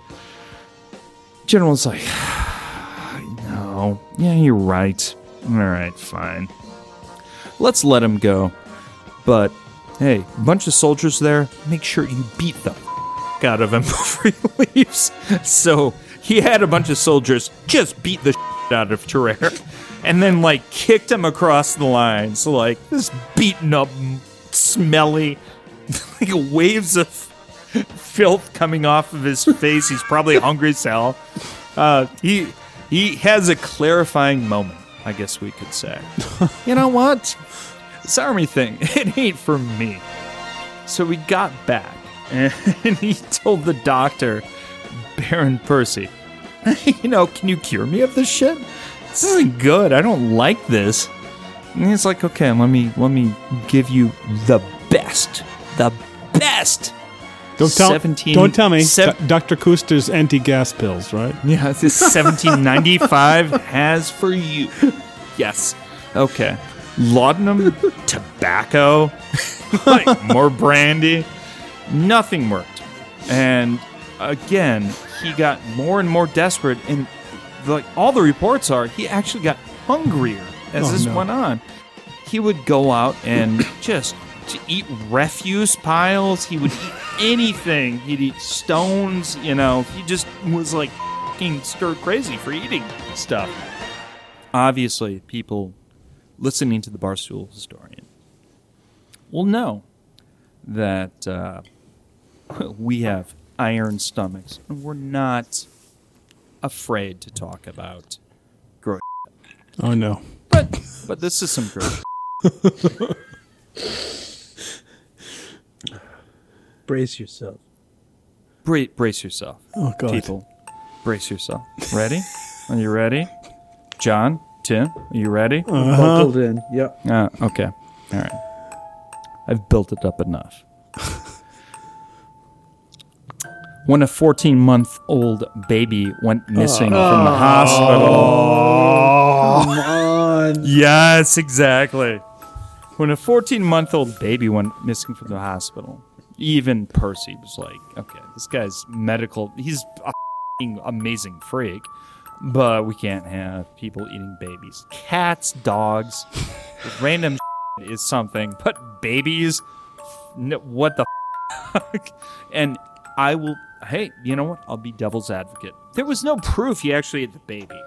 General's like, no, yeah, you're right. All right, fine. Let's let him go. But hey, bunch of soldiers there. Make sure you beat the f- out of him before he leaves. So he had a bunch of soldiers just beat the shit out of Tarrare, and then like kicked him across the line. So like this beaten up, smelly, like waves of filth coming off of his face. He's probably hungry as hell. Uh, he he has a clarifying moment, I guess we could say. you know what? This army thing, it ain't for me. So we got back, and he told the doctor, Baron Percy, you know, can you cure me of this shit? This isn't good. I don't like this. And he's like, okay, let me let me give you the best, the best. Don't tell, 17 don't tell me. sev- Do- Dr. Koester's anti-gas pills, right? Yeah, this 1795 has for you. Yes. Okay. Laudanum, tobacco, like more brandy. Nothing worked. And again, he got more and more desperate. And like all the reports are, he actually got hungrier as Oh, this no. went on. He would go out and just to eat refuse piles. He would eat anything. He'd eat stones. You know, he just was like fucking stir crazy for eating stuff. Obviously, people listening to the Barstool historian will know that uh, we have iron stomachs and we're not afraid to talk about gross. Oh no. But but this is some gross. Brace yourself. Bra- brace yourself. Oh god. People, brace yourself. Ready? Are you ready? John, Tim, are you ready? Buckled in. Yep. Uh, okay. All right. I've built it up enough. when a 14 month old baby went missing from the hospital. Come on. Yes, exactly. When a 14 month old baby went missing from the hospital, even Percy was like, okay, this guy's medical, he's a amazing freak, but we can't have people eating babies. Cats, dogs, random is something, but babies, no, what the? And I will, hey, you know what? I'll be devil's advocate. There was no proof he actually ate the baby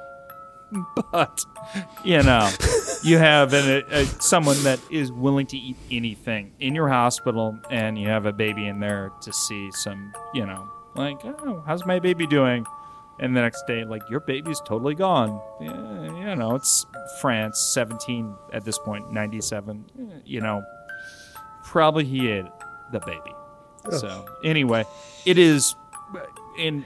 but you know you have an, a, a, someone that is willing to eat anything in your hospital and you have a baby in there to see some you know like oh how's my baby doing? And the next day like your baby's totally gone. Yeah, you know it's france 17 at this point 97 eh, you know probably he ate the baby. So anyway it is in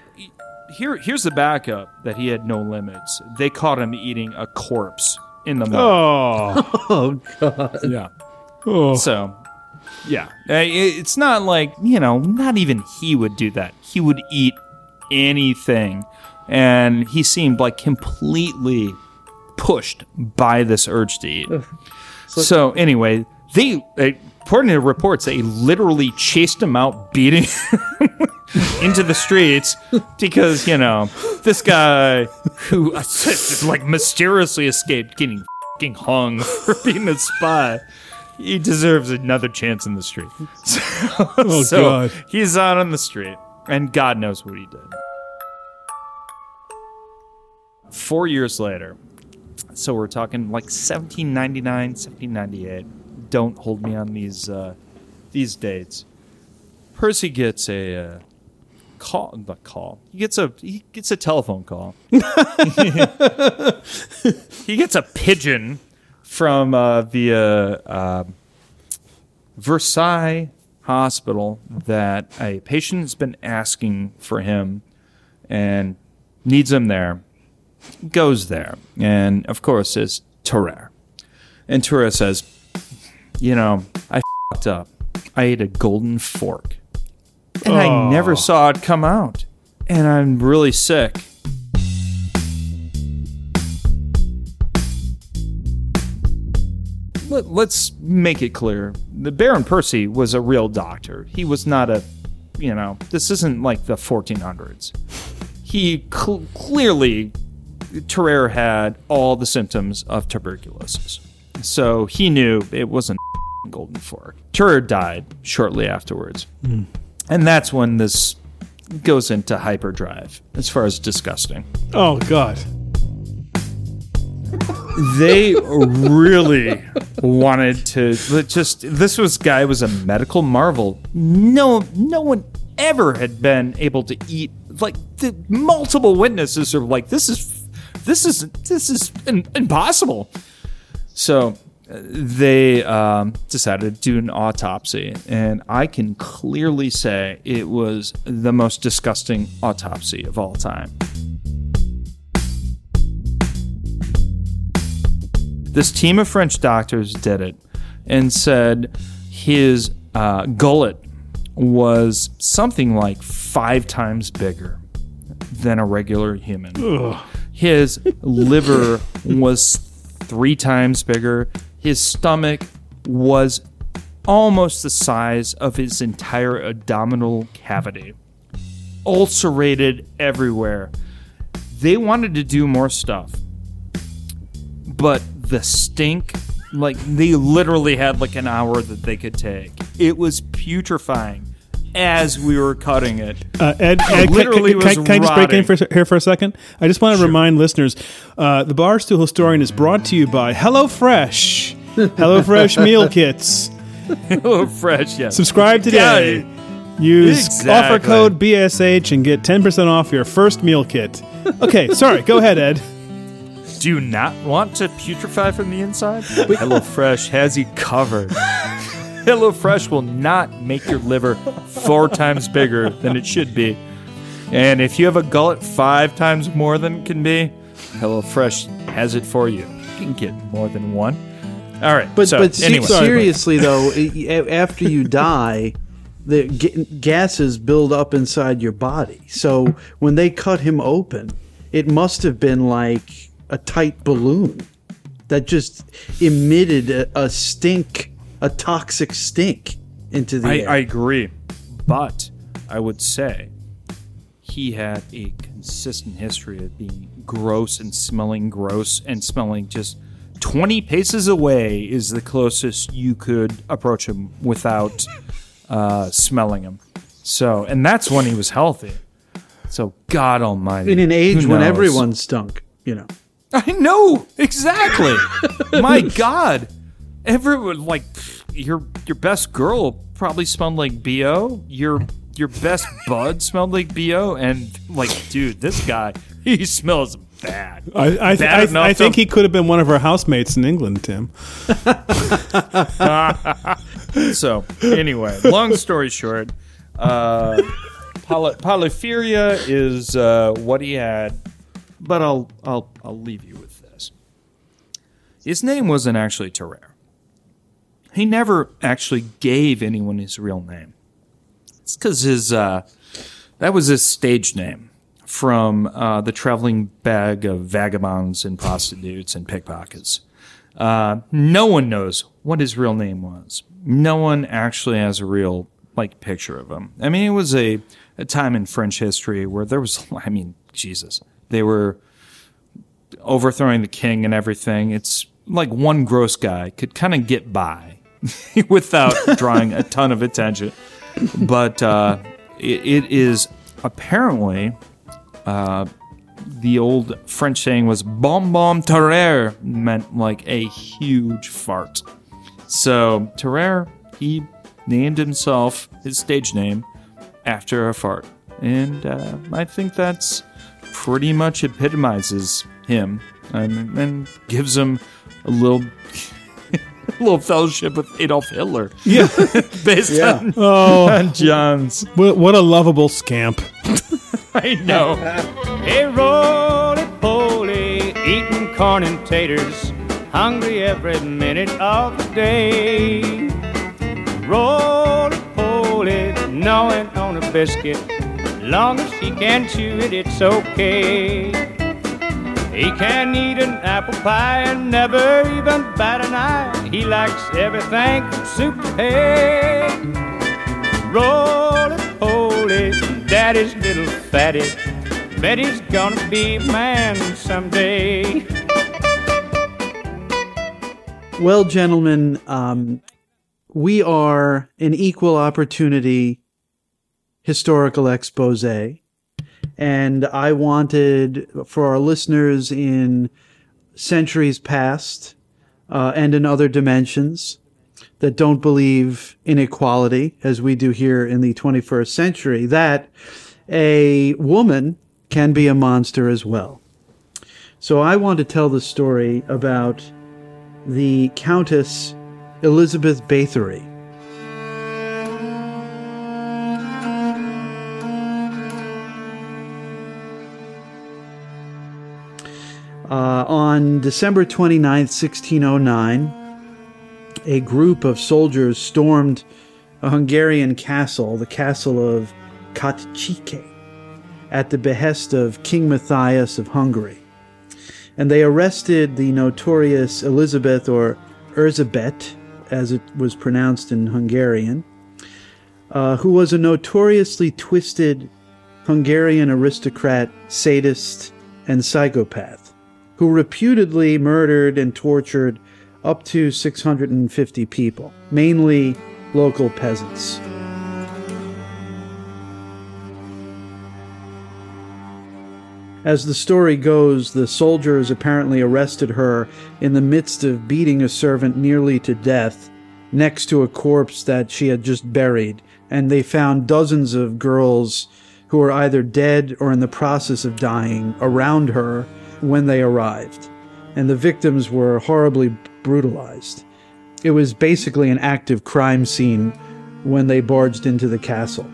here here's the backup that he had no limits. They caught him eating a corpse in the morning. Oh. Oh god. Yeah. oh. So, yeah, it's not like you know, not even he would do that. He would eat anything, and he seemed like completely pushed by this urge to eat. So, anyway, they. Uh, According to reports, they literally chased him out, beating him into the streets because you know this guy who like mysteriously escaped getting fucking hung for being a spy. He deserves another chance in the street. So, Oh, so God. he's out on the street, and God knows what he did. Four years later, so we're talking like 1799, 1798. Don't hold me on these uh, these dates. Percy gets a uh, call the call. He gets a he gets a telephone call. he gets a pigeon from uh, the uh, uh, Versailles Hospital that a patient has been asking for him and needs him there. Goes there, and of course, is Tarrare. And Tarrare says, "You know, I fucked up. I ate a golden fork, and I never saw it come out, and I'm really sick." Let, us make it clear: the Baron Percy was a real doctor. He was not a, you know, this isn't like the 1400s. He cl- clearly, Tarrare had all the symptoms of tuberculosis, so he knew it wasn't golden fork. Tarrare died shortly afterwards, hmm. And that's when this goes into hyperdrive as far as disgusting. Oh God. they really wanted to just this was guy was a medical marvel. No no one ever had been able to eat like the multiple witnesses are like this is this is this is impossible. So they um, decided to do an autopsy and i can clearly say it was the most disgusting autopsy of all time This team of French doctors did it and said his uh, gullet was something like five times bigger than a regular human. His liver was three times bigger. His stomach was almost the size of his entire abdominal cavity, ulcerated everywhere. They wanted to do more stuff but the stink like they literally had like an hour that they could take it was putrefying as we were cutting it Uh, Ed, Ed literally can, can, can, can I just break in for, here for a second? I just want to remind listeners uh, the Barstool Historian is brought to you by HelloFresh. HelloFresh meal kits. oh fresh yes Subscribe today. Use Exactly. offer code BSH and get 10% off your first meal kit. Okay, sorry. Go ahead, Ed. do you not want to putrefy from the inside HelloFresh has you covered HelloFresh will not make your liver four times bigger than it should be. And if you have a gullet five times more than it can be HelloFresh has it for you. You can get more than one. All right But so, but se- anyway. seriously though, after you die, the g- gases build up inside your body. So when they cut him open, it must have been like a tight balloon that just emitted a, a stink, a toxic stink into the I, air. I agree, but I would say he had a consistent history of being gross and smelling gross and smelling just 20 paces away is the closest you could approach him without uh, smelling him. So, and that's when he was healthy. So, God Almighty. in an age when everyone stunk, you know. I know exactly. My God, everyone like your your best girl probably smelled like bo. Your your best bud smelled like bo, and like, dude, this guy he smells bad. I, I, Bad I, enough I think to- he could have been one of our housemates in England, Tim. So anyway, long story short, uh, poly- polyphilia is uh, what he had, but I'll I'll I'll leave you with this. His name wasn't actually Tarrare. He never actually gave anyone his real name. It's because his uh, that was his stage name from uh, the traveling bag of vagabonds and prostitutes and pickpockets. Uh, no one knows what his real name was. No one actually has a real like picture of him. I mean, it was a, a time in French history where there was, I mean, Jesus, they were overthrowing the king and everything. It's like one gross guy could kind of get by without drawing a ton of attention. But uh, it, it is apparently uh, the old French saying was "bon bon terreur" meant like a huge fart. So Tarrare he named himself his stage name after a fart. and uh, I think that's pretty much epitomizes him and, and gives him a little. A little fellowship with Adolf Hitler, Yeah. based Yeah. on, Oh, on John's. what, what a lovable scamp. I know. Hey, roly poly, eating corn and taters, hungry every minute of the day. Roly poly, gnawing on a biscuit, long as he can chew it, it's okay. He can eat an apple pie and never even bat an eye. He likes everything from soup to hay. Roly poly, daddy's little fatty. Bet he's gonna be a man someday. Well, gentlemen, um, we are an equal opportunity historical expose. And I wanted for our listeners in centuries past uh, and in other dimensions that don't believe in equality, as we do here in the 21st century, that a woman can be a monster as well. So I want to tell the story about the Countess Elizabeth Bathory. Uh, on December 29th, 1609, a group of soldiers stormed a Hungarian castle, the castle of Katchike, at the behest of King Matthias of Hungary. And they arrested the notorious Elizabeth or Erzsébet, as it was pronounced in Hungarian, uh, who was a notoriously twisted Hungarian aristocrat, sadist, and psychopath, who reputedly murdered and tortured up to 650 people, mainly local peasants. As the story goes, the soldiers apparently arrested her in the midst of beating a servant nearly to death next to a corpse that she had just buried, and they found dozens of girls who were either dead or in the process of dying around her when they arrived, and the victims were horribly brutalized. It was basically an active crime scene when they barged into the castle.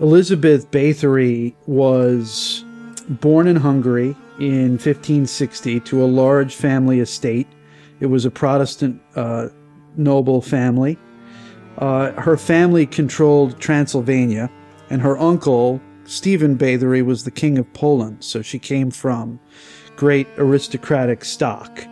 Elizabeth Bathory was born in Hungary in 1560 to a large family estate. It was a Protestant uh, noble family. Uh, her family controlled Transylvania, and her uncle, Stephen Bathory, was the king of Poland, so she came from great aristocratic stock.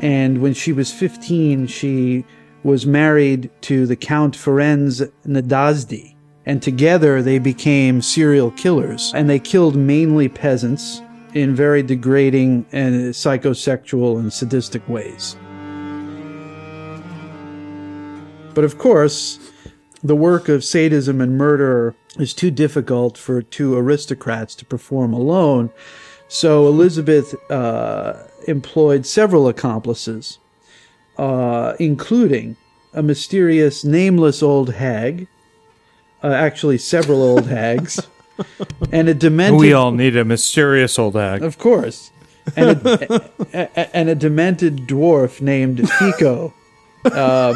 And when she was 15, she was married to the Count Ferenc Nadasdy, and together they became serial killers. And they killed mainly peasants in very degrading and psychosexual and sadistic ways. But of course, the work of sadism and murder is too difficult for two aristocrats to perform alone. So Elizabeth uh, employed several accomplices, uh, including a mysterious, nameless old hag, uh, actually, several old hags, and a demented. We all need a mysterious old hag. Of course. And a, a- a- and a demented dwarf named Fico. Um,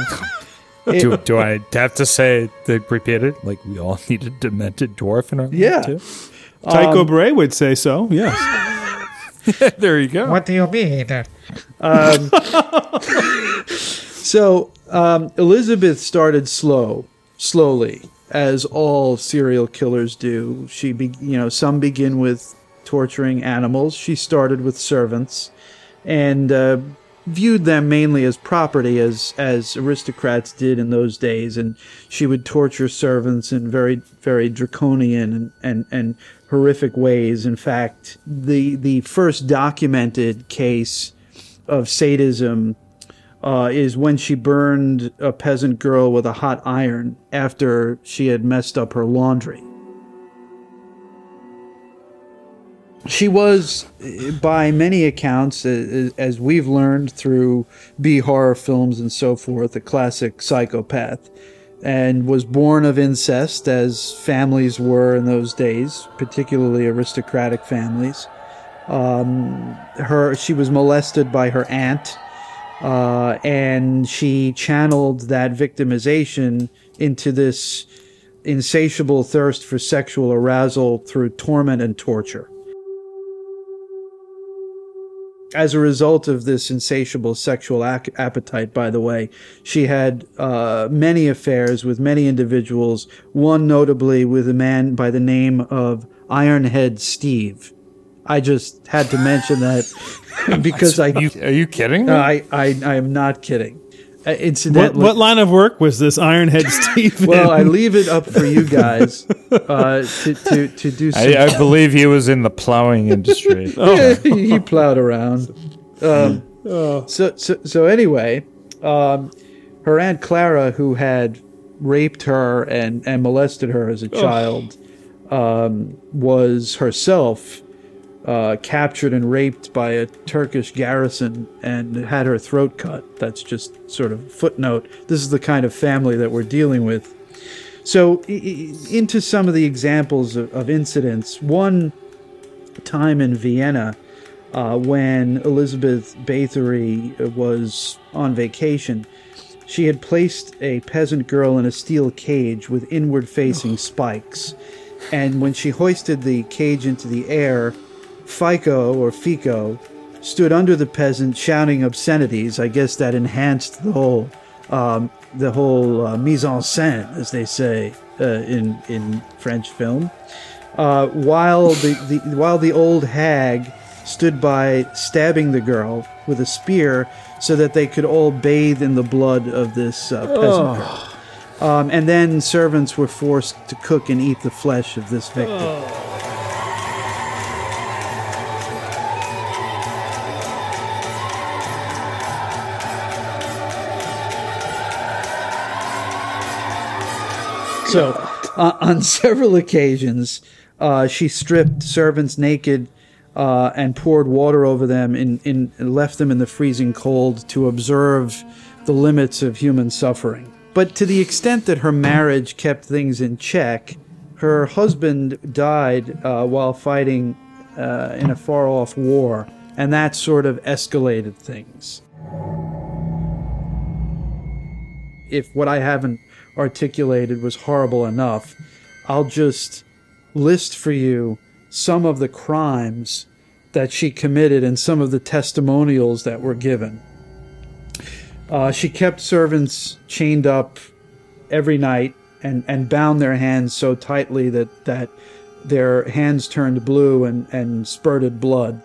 it- Do, do I have to say the repeat it? Like we all need a demented dwarf in our life, Yeah. too? Tycho Brahe would say so. Yes. there you go. What do you mean? so um, Elizabeth started slow, slowly, as all serial killers do. She, be, you know, some begin with torturing animals. She started with servants, and uh, viewed them mainly as property, as as aristocrats did in those days. And she would torture servants in very, very draconian and and, and horrific ways. In fact, the the first documented case of sadism uh, is when she burned a peasant girl with a hot iron after she had messed up her laundry. She was, eh, by many accounts, eh, as we've learned through B horror films and so forth, a classic psychopath. and was born of incest, as families were in those days, particularly aristocratic families. Um, her she was molested by her aunt, uh, and she channeled that victimization into this insatiable thirst for sexual arousal through torment and torture. As a result of this insatiable sexual ac- appetite, by the way, she had uh, many affairs with many individuals, one notably with a man by the name of Ironhead Steve. I just had to mention that because I, You, are you kidding? I, I, I am not kidding. Uh, What, incidentally, what line of work was this Ironhead Steve? well, I leave it up for you guys uh, to, to, to do some. I, I believe he was in the plowing industry. he plowed around. Um, so, so, so anyway, um, her aunt Clara, who had raped her and, and molested her as a child, um, was herself uh, captured and raped by a Turkish garrison and had her throat cut. That's just sort of footnote. This is the kind of family that we're dealing with. So, into some of the examples of, of incidents. One time in Vienna, uh, when Elizabeth Bathory was on vacation, she had placed a peasant girl in a steel cage with inward facing spikes. And when she hoisted the cage into the air, Fico or Fico stood under the peasant shouting obscenities. I guess that enhanced the whole um, the whole uh, mise en scène, as they say uh, in in French film. Uh, while the, the while the old hag stood by stabbing the girl with a spear so that they could all bathe in the blood of this uh, peasant girl. Um, and then servants were forced to cook and eat the flesh of this victim. So, uh, on several occasions, uh, she stripped servants naked uh, and poured water over them in, in, and left them in the freezing cold to observe the limits of human suffering. But to the extent that her marriage kept things in check, her husband died uh, while fighting uh, in a far off war, and that sort of escalated things. if what I haven't articulated was horrible enough, I'll just list for you some of the crimes that she committed and some of the testimonials that were given. Uh, she kept servants chained up every night and, and bound their hands so tightly that, that their hands turned blue and, and spurted blood.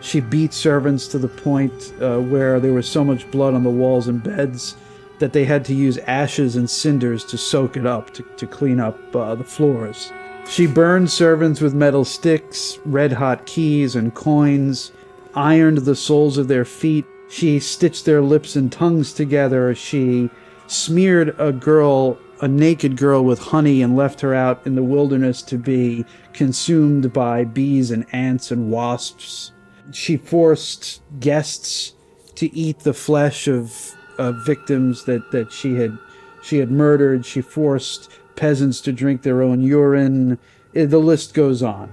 She beat servants to the point uh, where there was so much blood on the walls and beds that they had to use ashes and cinders to soak it up to, to clean up uh, the floors. She burned servants with metal sticks, red hot keys, and coins, ironed the soles of their feet. She stitched their lips and tongues together. She smeared a girl, a naked girl, with honey and left her out in the wilderness to be consumed by bees and ants and wasps she forced guests to eat the flesh of, of victims that, that she had she had murdered. She forced peasants to drink their own urine. The list goes on.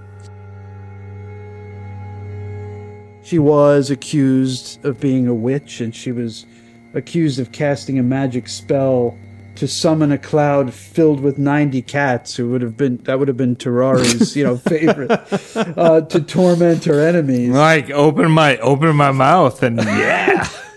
She was accused of being a witch, and she was accused of casting a magic spell to summon a cloud filled with 90 cats who would have been that would have been Tarrare's you know favorite uh, to torment her enemies Like open my open my mouth and yeah.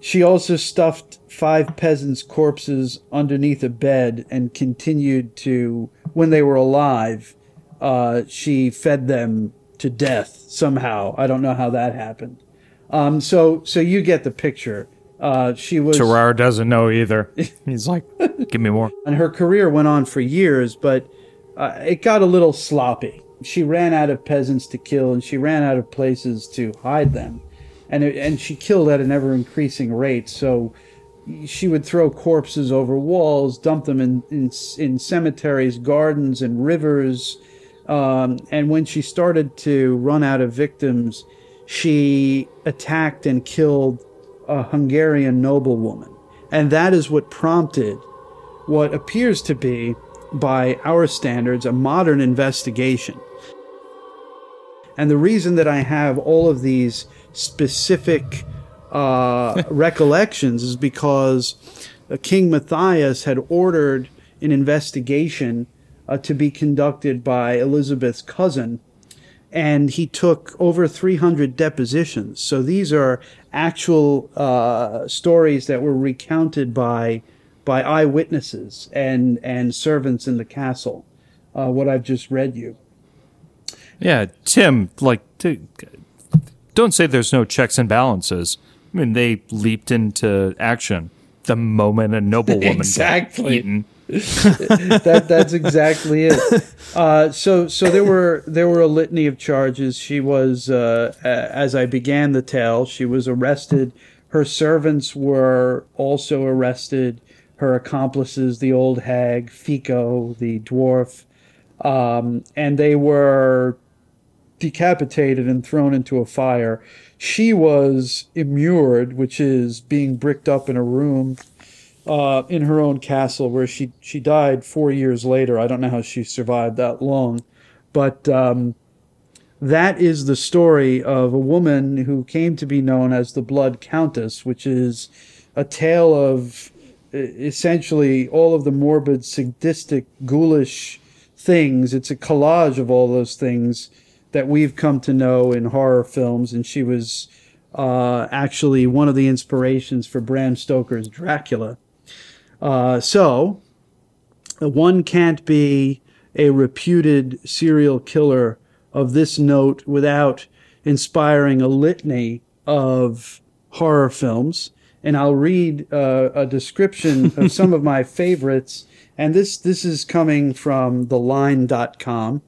She also stuffed five peasants' corpses underneath a bed and continued to, when they were alive, uh, she fed them to death somehow. I don't know how that happened. Um, so, so you get the picture. Uh, she was, Tarrare doesn't know either. He's like, give me more. and her career went on for years, but uh, it got a little sloppy. She ran out of peasants to kill, and she ran out of places to hide them, and it, and she killed at an ever increasing rate. So she would throw corpses over walls, dump them in in, in cemeteries, gardens, and rivers. Um, and when she started to run out of victims, she attacked and killed a Hungarian noblewoman. And that is what prompted what appears to be, by our standards, a modern investigation. And the reason that I have all of these specific uh, recollections is because uh, King Matthias had ordered an investigation uh, to be conducted by Elizabeth's cousin, and he took over 300 depositions. So these are actual uh, stories that were recounted by by eyewitnesses and and servants in the castle. Uh, what I've just read you. Yeah, Tim, like, t- don't say there's no checks and balances. I mean, they leaped into action the moment a noblewoman Exactly. got eaten. that that's exactly it. Uh, so so there were there were a litany of charges. She was uh, as I began the tale, she was arrested. Her servants were also arrested. Her accomplices, the old hag, Fico, the dwarf, um, and they were decapitated and thrown into a fire. She was immured, which is being bricked up in a room uh, in her own castle, where she she died four years later. I don't know how she survived that long, but um, that is the story of a woman who came to be known as the Blood Countess, which is a tale of essentially all of the morbid, sadistic, ghoulish things. It's a collage of all those things that we've come to know in horror films, and she was uh, actually one of the inspirations for Bram Stoker's Dracula. Uh, so, one can't be a reputed serial killer of this note without inspiring a litany of horror films. And I'll read uh, a description of some of my favorites. And this, this is coming from theline.com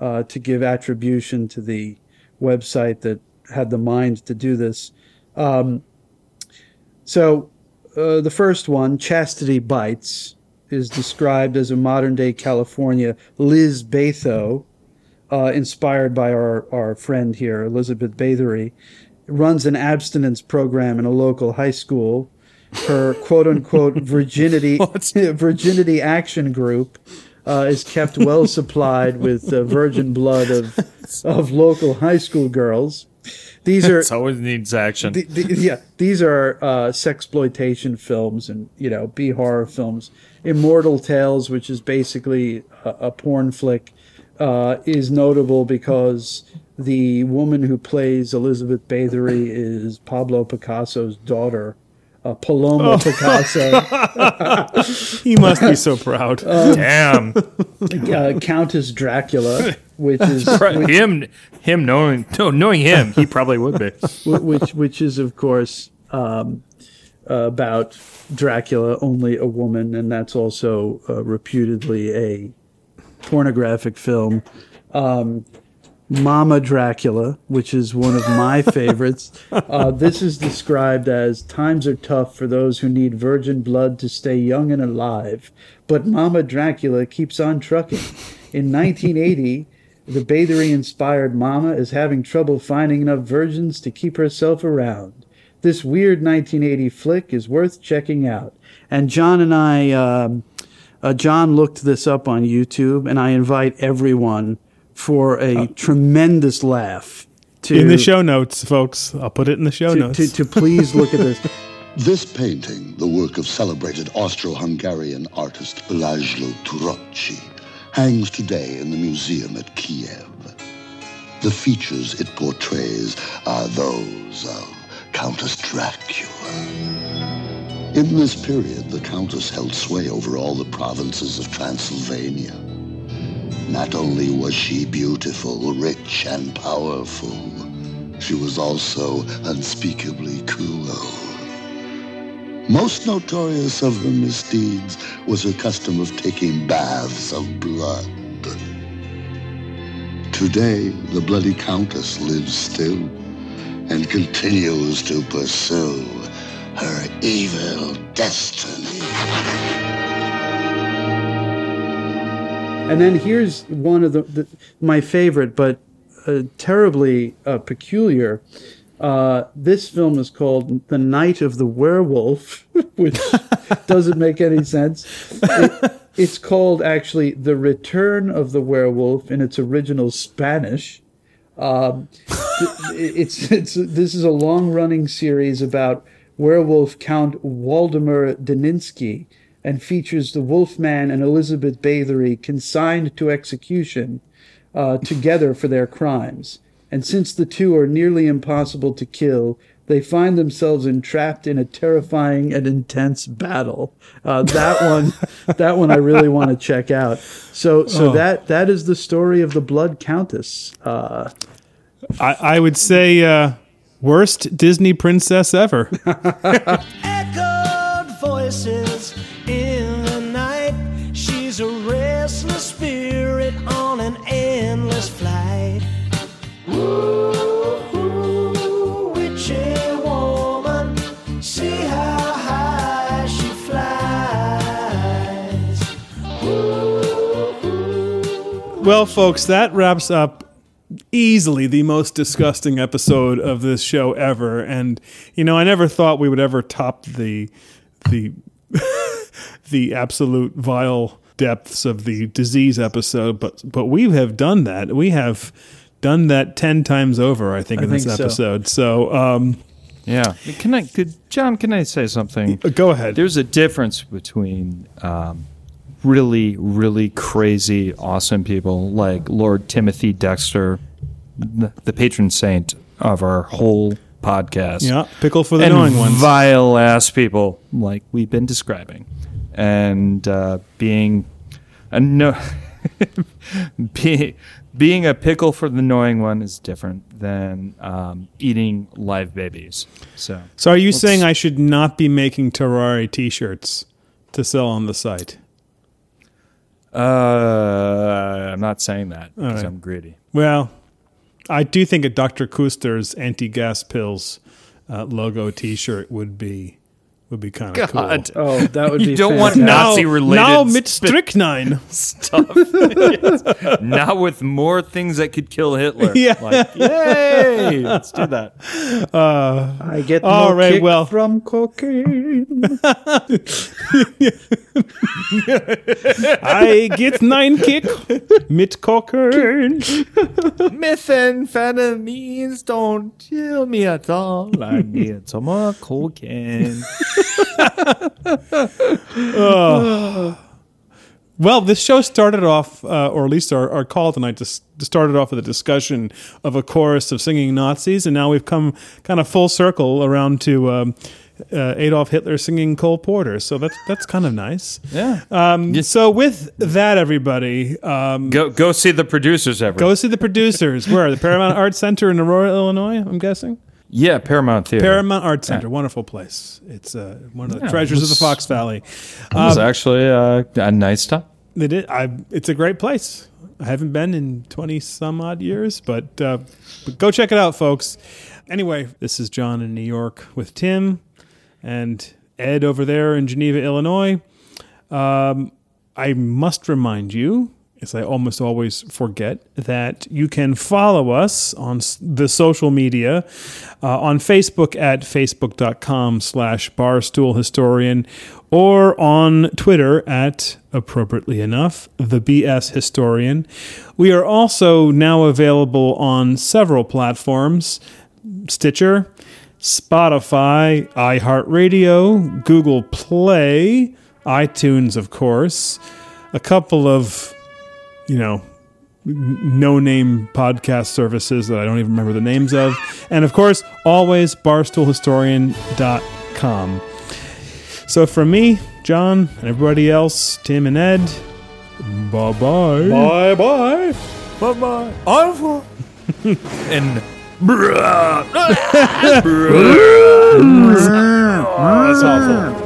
uh, to give attribution to the website that had the mind to do this. Um, so, uh, the first one, Chastity Bites, is described as a modern day California Liz Batho, uh, inspired by our, our friend here, Elizabeth Bathory, runs an abstinence program in a local high school. Her quote unquote virginity virginity action group uh, is kept well supplied with uh, virgin blood of of local high school girls. These are It always needs action. the, the, yeah, these are uh, sexploitation films and you know B horror films. Immortal Tales, which is basically a, a porn flick, uh, is notable because the woman who plays Elizabeth Bathory is Pablo Picasso's daughter, uh, Paloma Picasso, He must be so proud. Damn. uh, Countess Dracula, which is him him knowing no, knowing him, he probably would be. which which is of course um, about Dracula, only a woman, and that's also uh, reputedly a pornographic film. Um, Mama Dracula, which is one of my favorites. Uh, this is described as times are tough for those who need virgin blood to stay young and alive, but Mama Dracula keeps on trucking. In 1980, the Bathory inspired Mama is having trouble finding enough virgins to keep herself around. This weird 1980 flick is worth checking out. And John and I, um, uh, John looked this up on YouTube, and I invite everyone for a uh, tremendous laugh to in the show notes, folks. I'll put it in the show to, notes. to, to please look at this. This painting, the work of celebrated Austro-Hungarian artist Lajlo Turocci, hangs today in the museum at Kiev. The features it portrays are those of Countess Dracula. In this period, the Countess held sway over all the provinces of Transylvania. Not only was she beautiful, rich, and powerful, she was also unspeakably cruel. Most notorious of her misdeeds was her custom of taking baths of blood. Today, the bloody countess lives still and continues to pursue her evil destiny. And then here's one of the, the my favorite, but uh, terribly uh, peculiar. Uh, this film is called The Night of the Werewolf, which doesn't make any sense. It, it's called actually The Return of the Werewolf in its original Spanish. Um, it's, it's this is a long running series about werewolf Count Waldemar Daninsky and features the Wolfman and Elizabeth Bathory consigned to execution uh, together for their crimes. And since the two are nearly impossible to kill, they find themselves entrapped in a terrifying and intense battle. Uh, that one, that one, I really want to check out. So, so Oh. that that is the story of the Blood Countess. Uh, I, I would say uh, worst Disney princess ever. Echoed voices Well, folks, that wraps up easily the most disgusting episode of this show ever. And you know, I never thought we would ever top the the the absolute vile depths of the disease episode, but but we have done that. We have done that 10 times over, I think, I in this think so. episode. So, um Yeah. Can I, could, John, can I say something? go ahead. There's a difference between um, really, really crazy, awesome people like Lord Timothy Dexter, the, patron saint of our whole podcast. Yeah, pickle for the and knowing ones. Vile ass people like we've been describing. And uh, being a no. be, being a pickle for the knowing one is different than um, eating live babies. So, So are you saying I should not be making Tarrare t-shirts to sell on the site? Uh, I'm not saying that because right. I'm greedy. Well, I do think a Dr. Koester's anti-gas pills uh, logo T-shirt would be would be kind of cool. Oh, that would You be don't want. Nazi-related now mit strychnine. stuff. Yes. Not with more things that could kill Hitler. Yeah. Like, yay! Let's do that. Uh, I get all more right. kick Well, from cocaine. I get nine kick mit cocaine. Methamphetamines don't kill me at all. I need some more cocaine. Oh. Well, this show started off, uh, or at least our, our call tonight, just started off with a discussion of a chorus of singing Nazis, and now we've come kind of full circle around to um, uh, Adolf Hitler singing Cole Porter. So that's that's kind of nice. Yeah. Um, So with that, everybody, um, Go go see the producers ever. go see the producers. Where the Paramount Art Center in Aurora, Illinois. I'm guessing. yeah, Paramount Theater. Paramount Art Center, wonderful place. It's uh, one of the Yeah, treasures of the Fox Valley. It was Um, actually uh, a nice time. It is, I, it's a great place. I haven't been in 20 some odd years, but, uh, but go check it out, folks. Anyway, this is John in New York with Tim and Ed over there in Geneva, Illinois. Um, I must remind you, as I almost always forget, that you can follow us on the social media uh, on Facebook at facebook.com slash barstoolhistorian or on Twitter at, appropriately enough, the BS Historian. We are also now available on several platforms Stitcher, Spotify, iHeartRadio, Google Play, iTunes, of course, a couple of, you know, no name podcast services that I don't even remember the names of. And of course, always barstoolhistorian.com. So from me, John, and everybody else, Tim and Ed, bye bye. bye bye. Bye bye. Au revoir. and. That's awful.